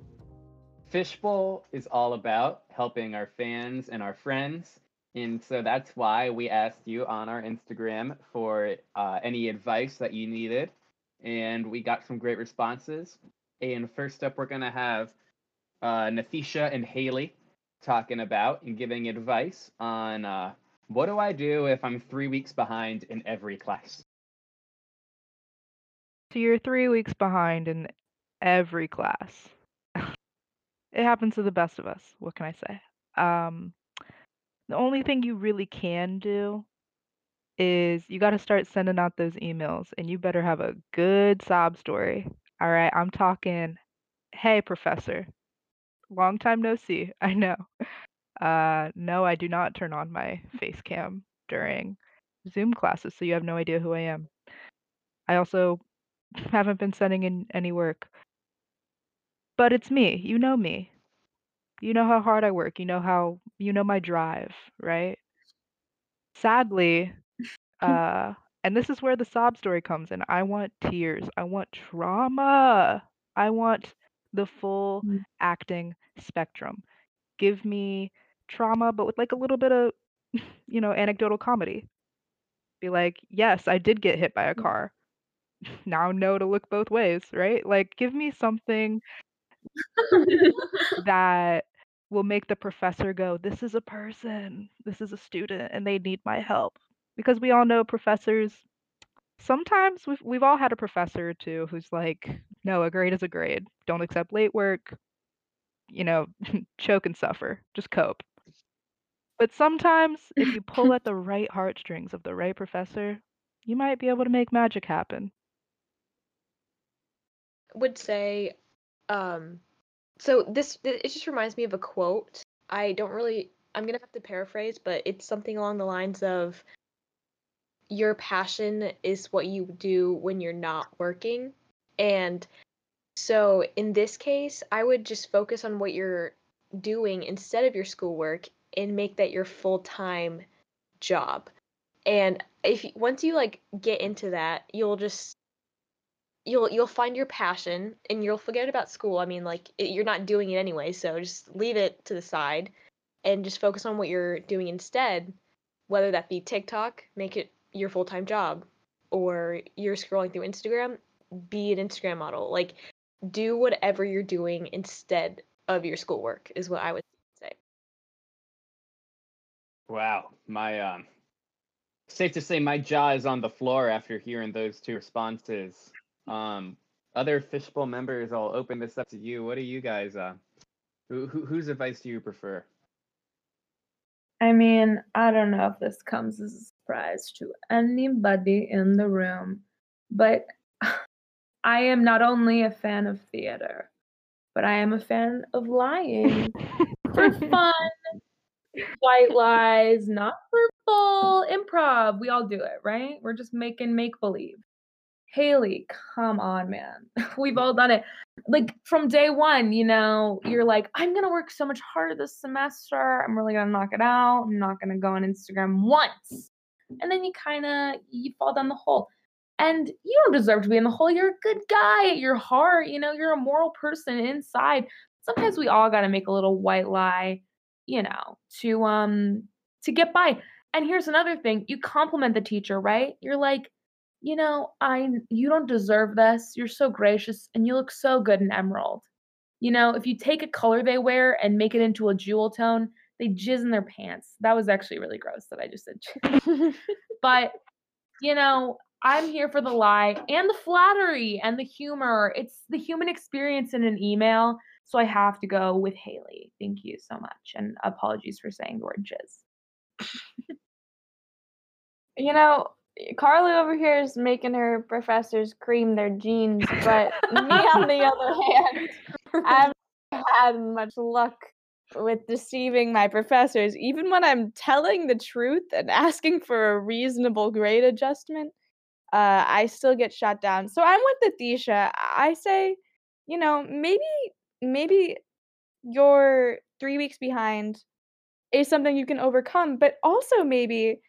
Speaker 2: Fishbowl is all about helping our fans and our friends. And so that's why we asked you on our Instagram for uh, any advice that you needed. And we got some great responses. And first up, we're going to have uh, Nathisha and Haley talking about and giving advice on uh, what do I do if I'm three weeks behind in every class?
Speaker 5: So you're three weeks behind in every class. it happens to the best of us. What can I say? Um, the only thing you really can do is you got to start sending out those emails and you better have a good sob story. All right. I'm talking, hey, professor, long time no see. I know. Uh, no, I do not turn on my face cam during Zoom classes, so you have no idea who I am. I also haven't been sending in any work. But it's me. You know me. You know how hard I work. You know how you know my drive, right? Sadly, uh, and this is where the sob story comes in. I want tears. I want trauma. I want the full
Speaker 4: Mm.
Speaker 5: acting spectrum. Give me trauma, but with like a little bit of, you know, anecdotal comedy. Be like, yes, I did get hit by a car. Now know to look both ways, right? Like, give me something that will make the professor go, this is a person, this is a student, and they need my help. Because we all know professors, sometimes we've, we've all had a professor or two who's like, no, a grade is a grade. Don't accept late work, you know, choke and suffer, just cope. But sometimes, if you pull at the right heartstrings of the right professor, you might be able to make magic happen.
Speaker 6: would say um so this it just reminds me of a quote i don't really i'm gonna have to paraphrase but it's something along the lines of your passion is what you do when you're not working and so in this case i would just focus on what you're doing instead of your schoolwork and make that your full-time job and if once you like get into that you'll just you'll you'll find your passion and you'll forget about school. I mean, like it, you're not doing it anyway, so just leave it to the side and just focus on what you're doing instead. Whether that be TikTok, make it your full time job, or you're scrolling through Instagram, be an Instagram model. Like do whatever you're doing instead of your schoolwork is what I would say.
Speaker 2: Wow, my um, safe to say my jaw is on the floor after hearing those two responses. Um, other fishbowl members, I'll open this up to you. What do you guys uh, who, who whose advice do you prefer?
Speaker 4: I mean, I don't know if this comes as a surprise to anybody in the room, but I am not only a fan of theater, but I am a fan of lying for fun, white lies, not for full improv. We all do it, right? We're just making make believe. Haley, come on, man. We've all done it. Like from day one, you know, you're like, I'm gonna work so much harder this semester. I'm really gonna knock it out. I'm not gonna go on Instagram once. And then you kind of you fall down the hole. And you don't deserve to be in the hole. You're a good guy at your heart. You know, you're a moral person inside. Sometimes we all gotta make a little white lie, you know, to um to get by. And here's another thing: you compliment the teacher, right? You're like, you know, I you don't deserve this. You're so gracious and you look so good in emerald. You know, if you take a color they wear and make it into a jewel tone, they jizz in their pants. That was actually really gross that I just said. but, you know, I'm here for the lie and the flattery and the humor. It's the human experience in an email. So I have to go with Haley. Thank you so much. And apologies for saying the word jizz.
Speaker 7: You know, Carly over here is making her professors cream their jeans, but me on the other hand, I haven't had much luck with deceiving my professors. Even when I'm telling the truth and asking for a reasonable grade adjustment, uh, I still get shut down. So I'm with Atisha. I say, you know, maybe maybe you're three weeks behind is something you can overcome, but also maybe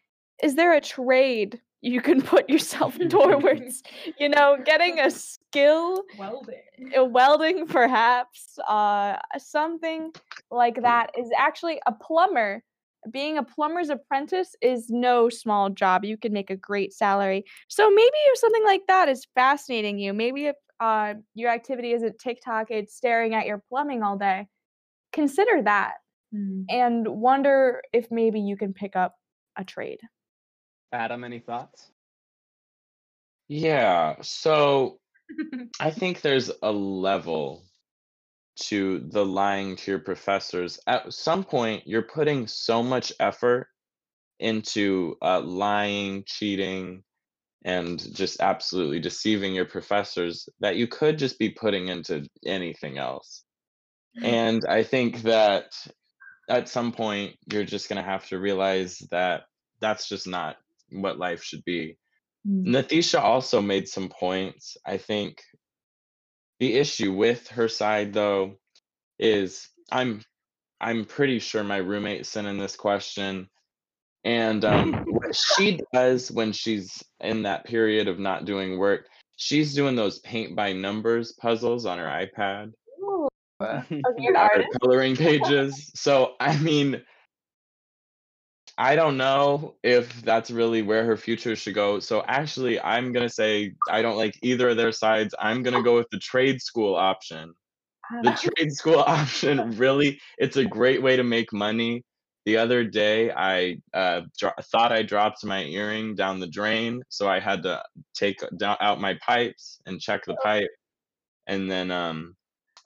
Speaker 7: is there a trade you can put yourself towards? you know, getting a skill,
Speaker 4: Welding.
Speaker 7: uh, welding perhaps, uh, something like that is actually a plumber. Being a plumber's apprentice is no small job. You can make a great salary. So maybe if something like that is fascinating you, maybe if uh, your activity isn't TikTok, it's staring at your plumbing all day. Consider that
Speaker 4: Mm.
Speaker 7: and wonder if maybe you can pick up a trade.
Speaker 2: Adam, any thoughts?
Speaker 3: Yeah. So I think there's a level to the lying to your professors. At some point, you're putting so much effort into uh, lying, cheating, and just absolutely deceiving your professors that you could just be putting into anything else. And I think that at some point, you're just going to have to realize that that's just not what life should be.
Speaker 4: Mm.
Speaker 3: Nathisha also made some points. I think the issue with her side, though, is I'm I'm pretty sure my roommate sent in this question. And um, what she does when she's in that period of not doing work, she's doing those paint by numbers puzzles on her iPad,
Speaker 4: Ooh.
Speaker 3: Coloring pages. So, I mean, I don't know if that's really where her future should go. So, actually, I'm going to say I don't like either of their sides. I'm going to go with the trade school option. the trade school option really it's a great way to make money the other day i uh, dro- thought i dropped my earring down the drain so i had to take down, out my pipes and check the pipe and then um,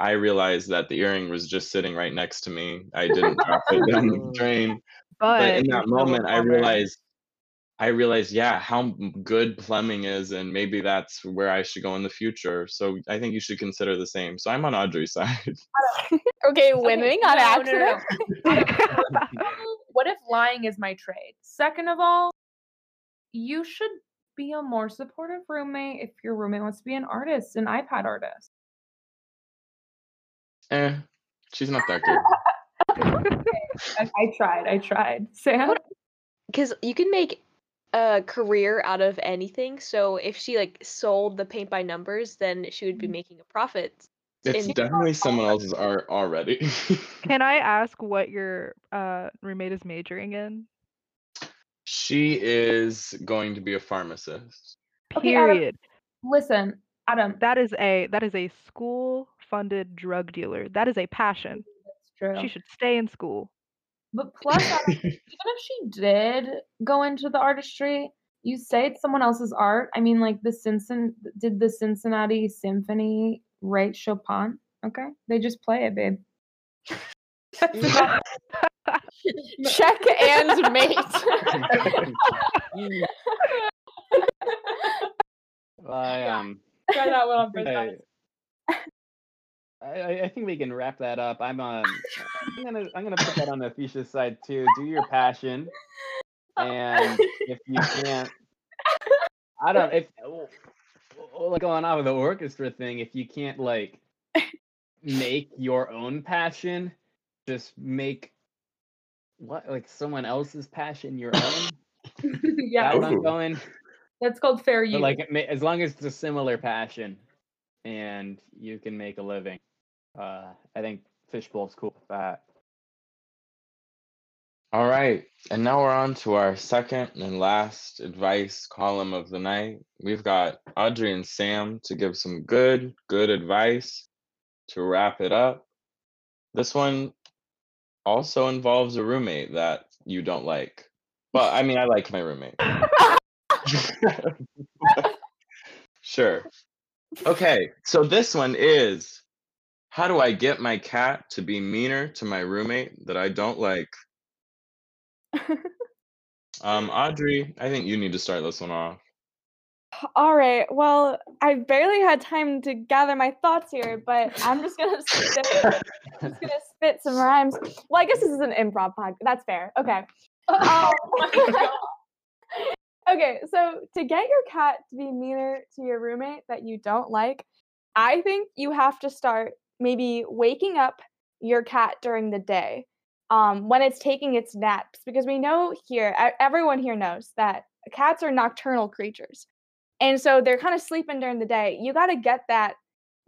Speaker 3: i realized that the earring was just sitting right next to me i didn't drop it down the drain
Speaker 5: But,
Speaker 3: but in that moment i
Speaker 5: plumber.
Speaker 3: realized i realized yeah how good plumbing is and maybe that's where i should go in the future so i think you should consider the same so i'm on audrey's side
Speaker 7: Okay, winning on
Speaker 8: no, no, no,
Speaker 7: accident.
Speaker 8: no. what if lying is my trade? Second of all, you should be a more supportive roommate if your roommate wants to be an artist, an iPad artist.
Speaker 3: eh she's not that good
Speaker 8: I, I tried. I tried. Sam?
Speaker 6: because you can make a career out of anything. So if she like sold the paint by numbers, then she would be making a profit.
Speaker 3: It's
Speaker 6: in-
Speaker 3: definitely someone else's art already.
Speaker 5: Can I ask what your uh, roommate is majoring in?
Speaker 3: she is going to be a pharmacist.
Speaker 8: Okay, Adam-
Speaker 5: Period.
Speaker 8: Listen, Adam.
Speaker 5: That is a that is a school funded drug dealer. That is a passion.
Speaker 8: That's true.
Speaker 5: She should stay in school.
Speaker 8: But plus, Adam, even if she did go into the artistry, you say it's someone else's art. I mean, like the Cincin did the Cincinnati Symphony write Chopin? Okay, they just play it, babe.
Speaker 7: Check and mate.
Speaker 2: I um.
Speaker 4: Try that one on first
Speaker 2: I. I, I think we can wrap that up. I'm um, I'm gonna I'm gonna put that on the Fuchsia side too. Do your passion, and if you can't, I don't if oh, oh, like going on with the orchestra thing. If you can't like make your own passion, just make what like someone else's passion your own.
Speaker 8: yeah,
Speaker 2: That's what I'm going.
Speaker 8: that's called fair
Speaker 2: But
Speaker 8: use.
Speaker 2: like, as long as it's a similar passion, and you can make a living, uh, I think Fishbowl's cool with that.
Speaker 3: All right, and now we're on to our second and last advice column of the night. We've got Audrey and Sam to give some good, good advice to wrap it up. This one also involves a roommate that you don't like. Well, I mean, I like my roommate. sure. Okay, so this one is how do I get my cat to be meaner to my roommate that I don't like? Um, Audrey, I think you need to start this one off.
Speaker 7: All right. Well, I barely had time to gather my thoughts here, but I'm just gonna spit, just gonna spit some rhymes. Well, I guess this is an improv podcast. That's fair. Okay. Um, okay. So to get your cat to be meaner to your roommate that you don't like, I think you have to start maybe waking up your cat during the day um, when it's taking its naps, because we know here, everyone here knows that cats are nocturnal creatures. And so they're kind of sleeping during the day. You got to get that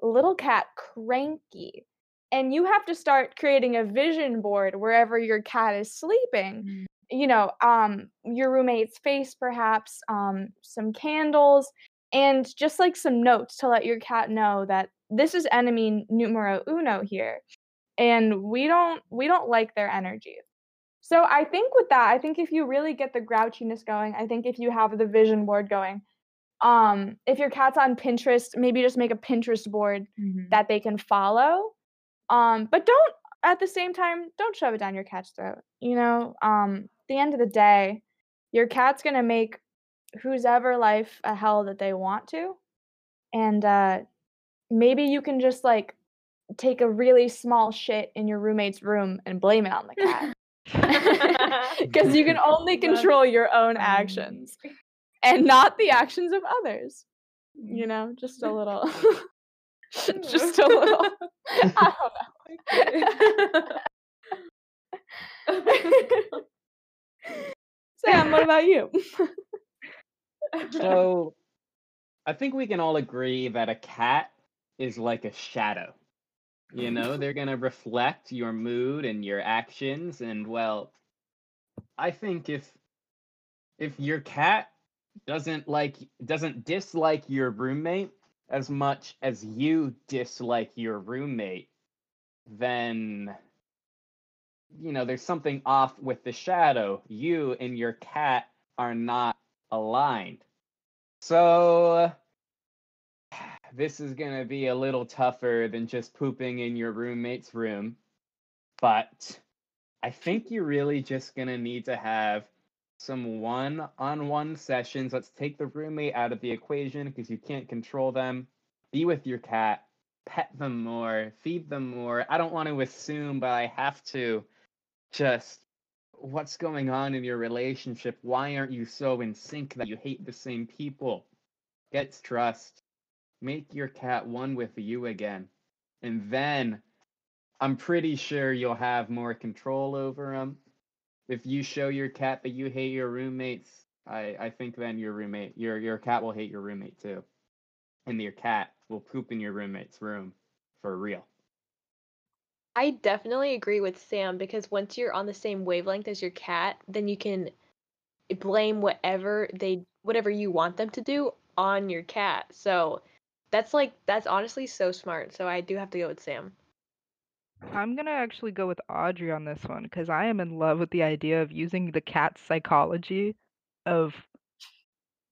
Speaker 7: little cat cranky. And you have to start creating a vision board wherever your cat is sleeping. You know, um, your roommate's face, perhaps, um, some candles, and just like some notes to let your cat know that this is enemy numero uno here. And we don't we don't like their energy. So I think with that, I think if you really get the grouchiness going, I think if you have the vision board going, um if your cat's on pinterest maybe just make a pinterest board
Speaker 8: Mhm.
Speaker 7: that they can follow um but don't at the same time don't shove it down your cat's throat you know um at the end of the day your cat's going to make whose ever life a hell that they want to and uh maybe you can just like take a really small shit in your roommate's room and blame it on the cat because you can only control your own actions and not the actions of others. You know, just a little. just a little. I don't know. Sam, what about you?
Speaker 2: So, I think we can all agree that a cat is like a shadow. You mm-hmm. know, they're going to reflect your mood and your actions and well, I think if if your cat doesn't like doesn't dislike your roommate as much as you dislike your roommate, then you know, there's something off with the shadow. You and your cat are not aligned. So this is going to be a little tougher than just pooping in your roommate's room. But I think you're really just going to need to have some one on one sessions. Let's take the roommate out of the equation because you can't control them. Be with your cat, pet them more, feed them more. I don't want to assume, but I have to just what's going on in your relationship? Why aren't you so in sync that you hate the same people? Get trust. Make your cat one with you again. And then I'm pretty sure you'll have more control over him. If you show your cat that you hate your roommates, I, I think then your roommate, your your cat will hate your roommate too. And your cat will poop in your roommate's room for real.
Speaker 6: I definitely agree with Sam because once you're on the same wavelength as your cat, then you can blame whatever they whatever you want them to do on your cat. So that's like that's honestly so smart. So I do have to go with Sam.
Speaker 5: I'm gonna actually go with Audrey on this one because I am in love with the idea of using the cat's psychology of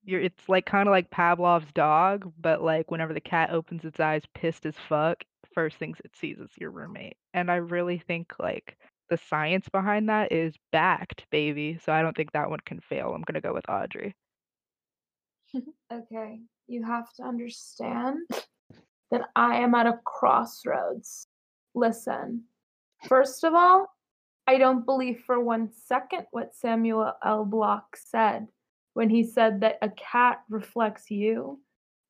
Speaker 5: you're it's like kind of like Pavlov's dog, but like whenever the cat opens its eyes pissed as fuck, first things it sees is your roommate. And I really think like the science behind that is backed, baby. So I don't think that one can fail. I'm gonna go with Audrey.
Speaker 4: Okay, you have to understand that I am at a crossroads. Listen, first of all, I don't believe for one second what Samuel L. Block said when he said that a cat reflects you.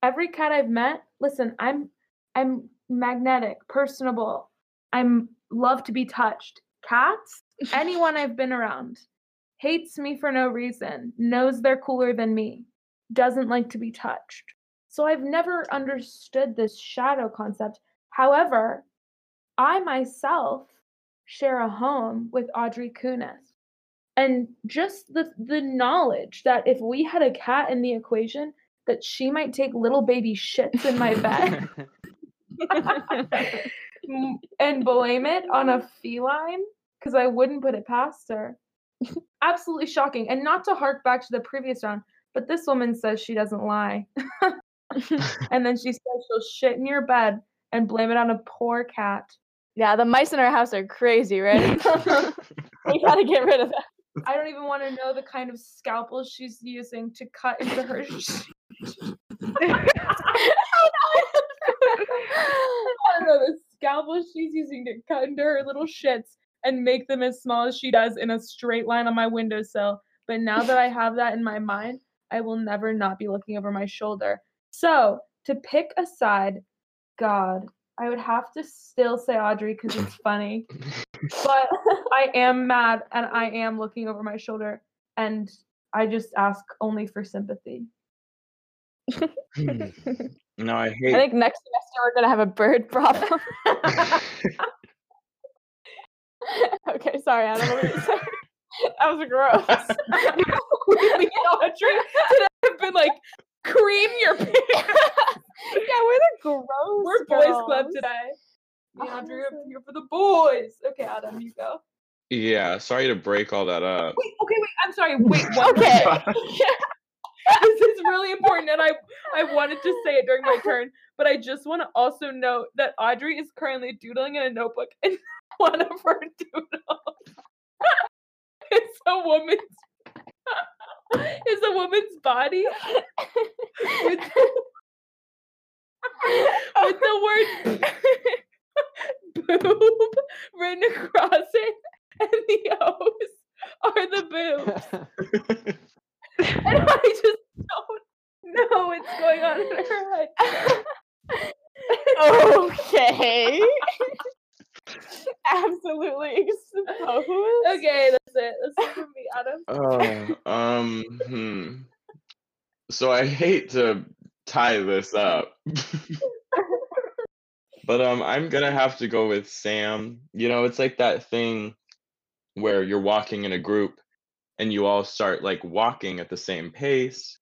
Speaker 4: Every cat I've met, listen, I'm I'm magnetic, personable. I'm love to be touched. Cats, anyone I've been around, hates me for no reason, knows they're cooler than me, doesn't like to be touched. So I've never understood this shadow concept. However, I myself share a home with Audrey Kunis. And just the, the knowledge that if we had a cat in the equation, that she might take little baby shits in my bed and blame it on a feline because I wouldn't put it past her. Absolutely shocking. And not to hark back to the previous round, but this woman says she doesn't lie. and then she says she'll shit in your bed and blame it on a poor cat.
Speaker 7: yeah, the mice in our house are crazy, right? we gotta get rid of that.
Speaker 4: I don't even want to know the kind of scalpel she's using to cut into her. I don't know the scalpel she's using to cut into her little shits and make them as small as she does in a straight line on my windowsill. But now that I have that in my mind, I will never not be looking over my shoulder. So to pick a side, God, I would have to still say Audrey because it's funny. but I am mad and I am looking over my shoulder and I just ask only for sympathy. Hmm.
Speaker 3: no, I hate I
Speaker 7: think next semester we're gonna have a bird problem. okay, sorry, I don't know what you said. That was gross.
Speaker 4: Me and Audrey today have been like, cream your pants.
Speaker 7: yeah, we're the gross.
Speaker 4: We're boys club today. Me and Audrey are
Speaker 7: listen.
Speaker 4: here for the boys. Okay, Adam, you go.
Speaker 3: Yeah, sorry to break all that up.
Speaker 4: Wait, okay, wait. I'm sorry. Wait, one more
Speaker 7: Okay.
Speaker 4: thing. this is really important, and I I wanted to say it during my turn, but I just want to also note that Audrey is currently doodling in a notebook, and one of her doodles is a woman's is a woman's body with, with the word boob written across it, and the O's are the boobs. and I just don't know what's going on in her head.
Speaker 7: okay. absolutely exposed.
Speaker 8: Okay, that's it. That's it from me, Adam.
Speaker 3: Oh, um, hmm. So I hate to tie this up, but um, I'm gonna have to go with Sam. You know, it's like that thing where you're walking in a group and you all start like walking at the same pace.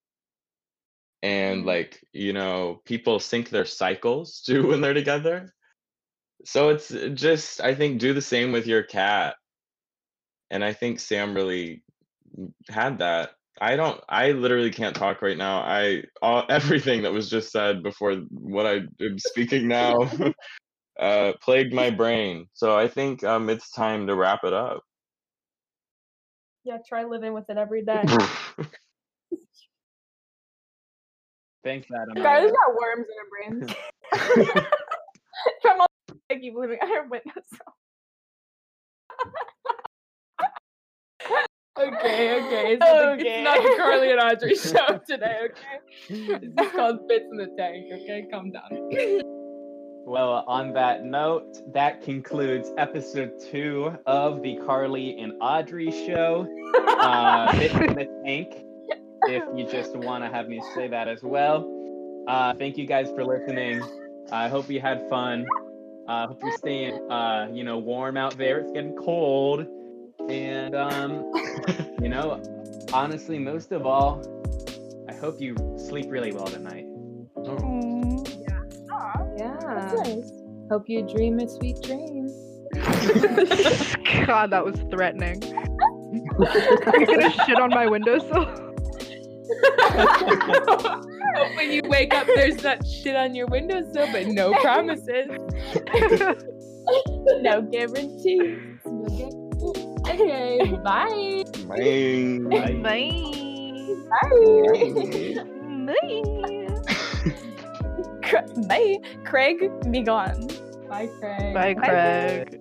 Speaker 3: And like, you know, people sync their cycles too when they're together. So it's uh, just, I think, do the same with your cat. And I think Sam really had that. I don't, I literally can't talk right now. I, all, everything that was just said before what I am speaking now uh, plagued my brain. So I think um, it's time to wrap it up.
Speaker 8: Yeah, try living with it every day.
Speaker 2: Thanks, Adam.
Speaker 4: Skylar's got worms in her brains. From all I keep living on her windowsill.
Speaker 8: Okay, okay. So the-
Speaker 7: Okay.
Speaker 8: It's not the Carly and Audrey show today, okay? This is called Bits in the Tank, okay? Calm down.
Speaker 2: Well, on that note, that concludes episode two of the Carly and Audrey show. Uh, Bits in the tank. If you just want to have me say that as well. Uh, thank you guys for listening. I hope you had fun. I hope you're staying, uh, you know, warm out there. It's getting cold, and um, you know, honestly, most of all, I hope you sleep really well tonight.
Speaker 4: Yeah.
Speaker 7: That's nice.
Speaker 4: Hope you dream a sweet dream.
Speaker 5: God, that was threatening. Are you gonna shit on my windowsill?
Speaker 8: when you wake up, there's that shit on your windowsill, but no promises.
Speaker 4: no guarantees. Okay, bye.
Speaker 3: Bang.
Speaker 2: Bye.
Speaker 5: Bye.
Speaker 7: Bye.
Speaker 5: Bye.
Speaker 7: Bye. Craig, be gone.
Speaker 4: Bye, Craig.
Speaker 5: Bye, Craig.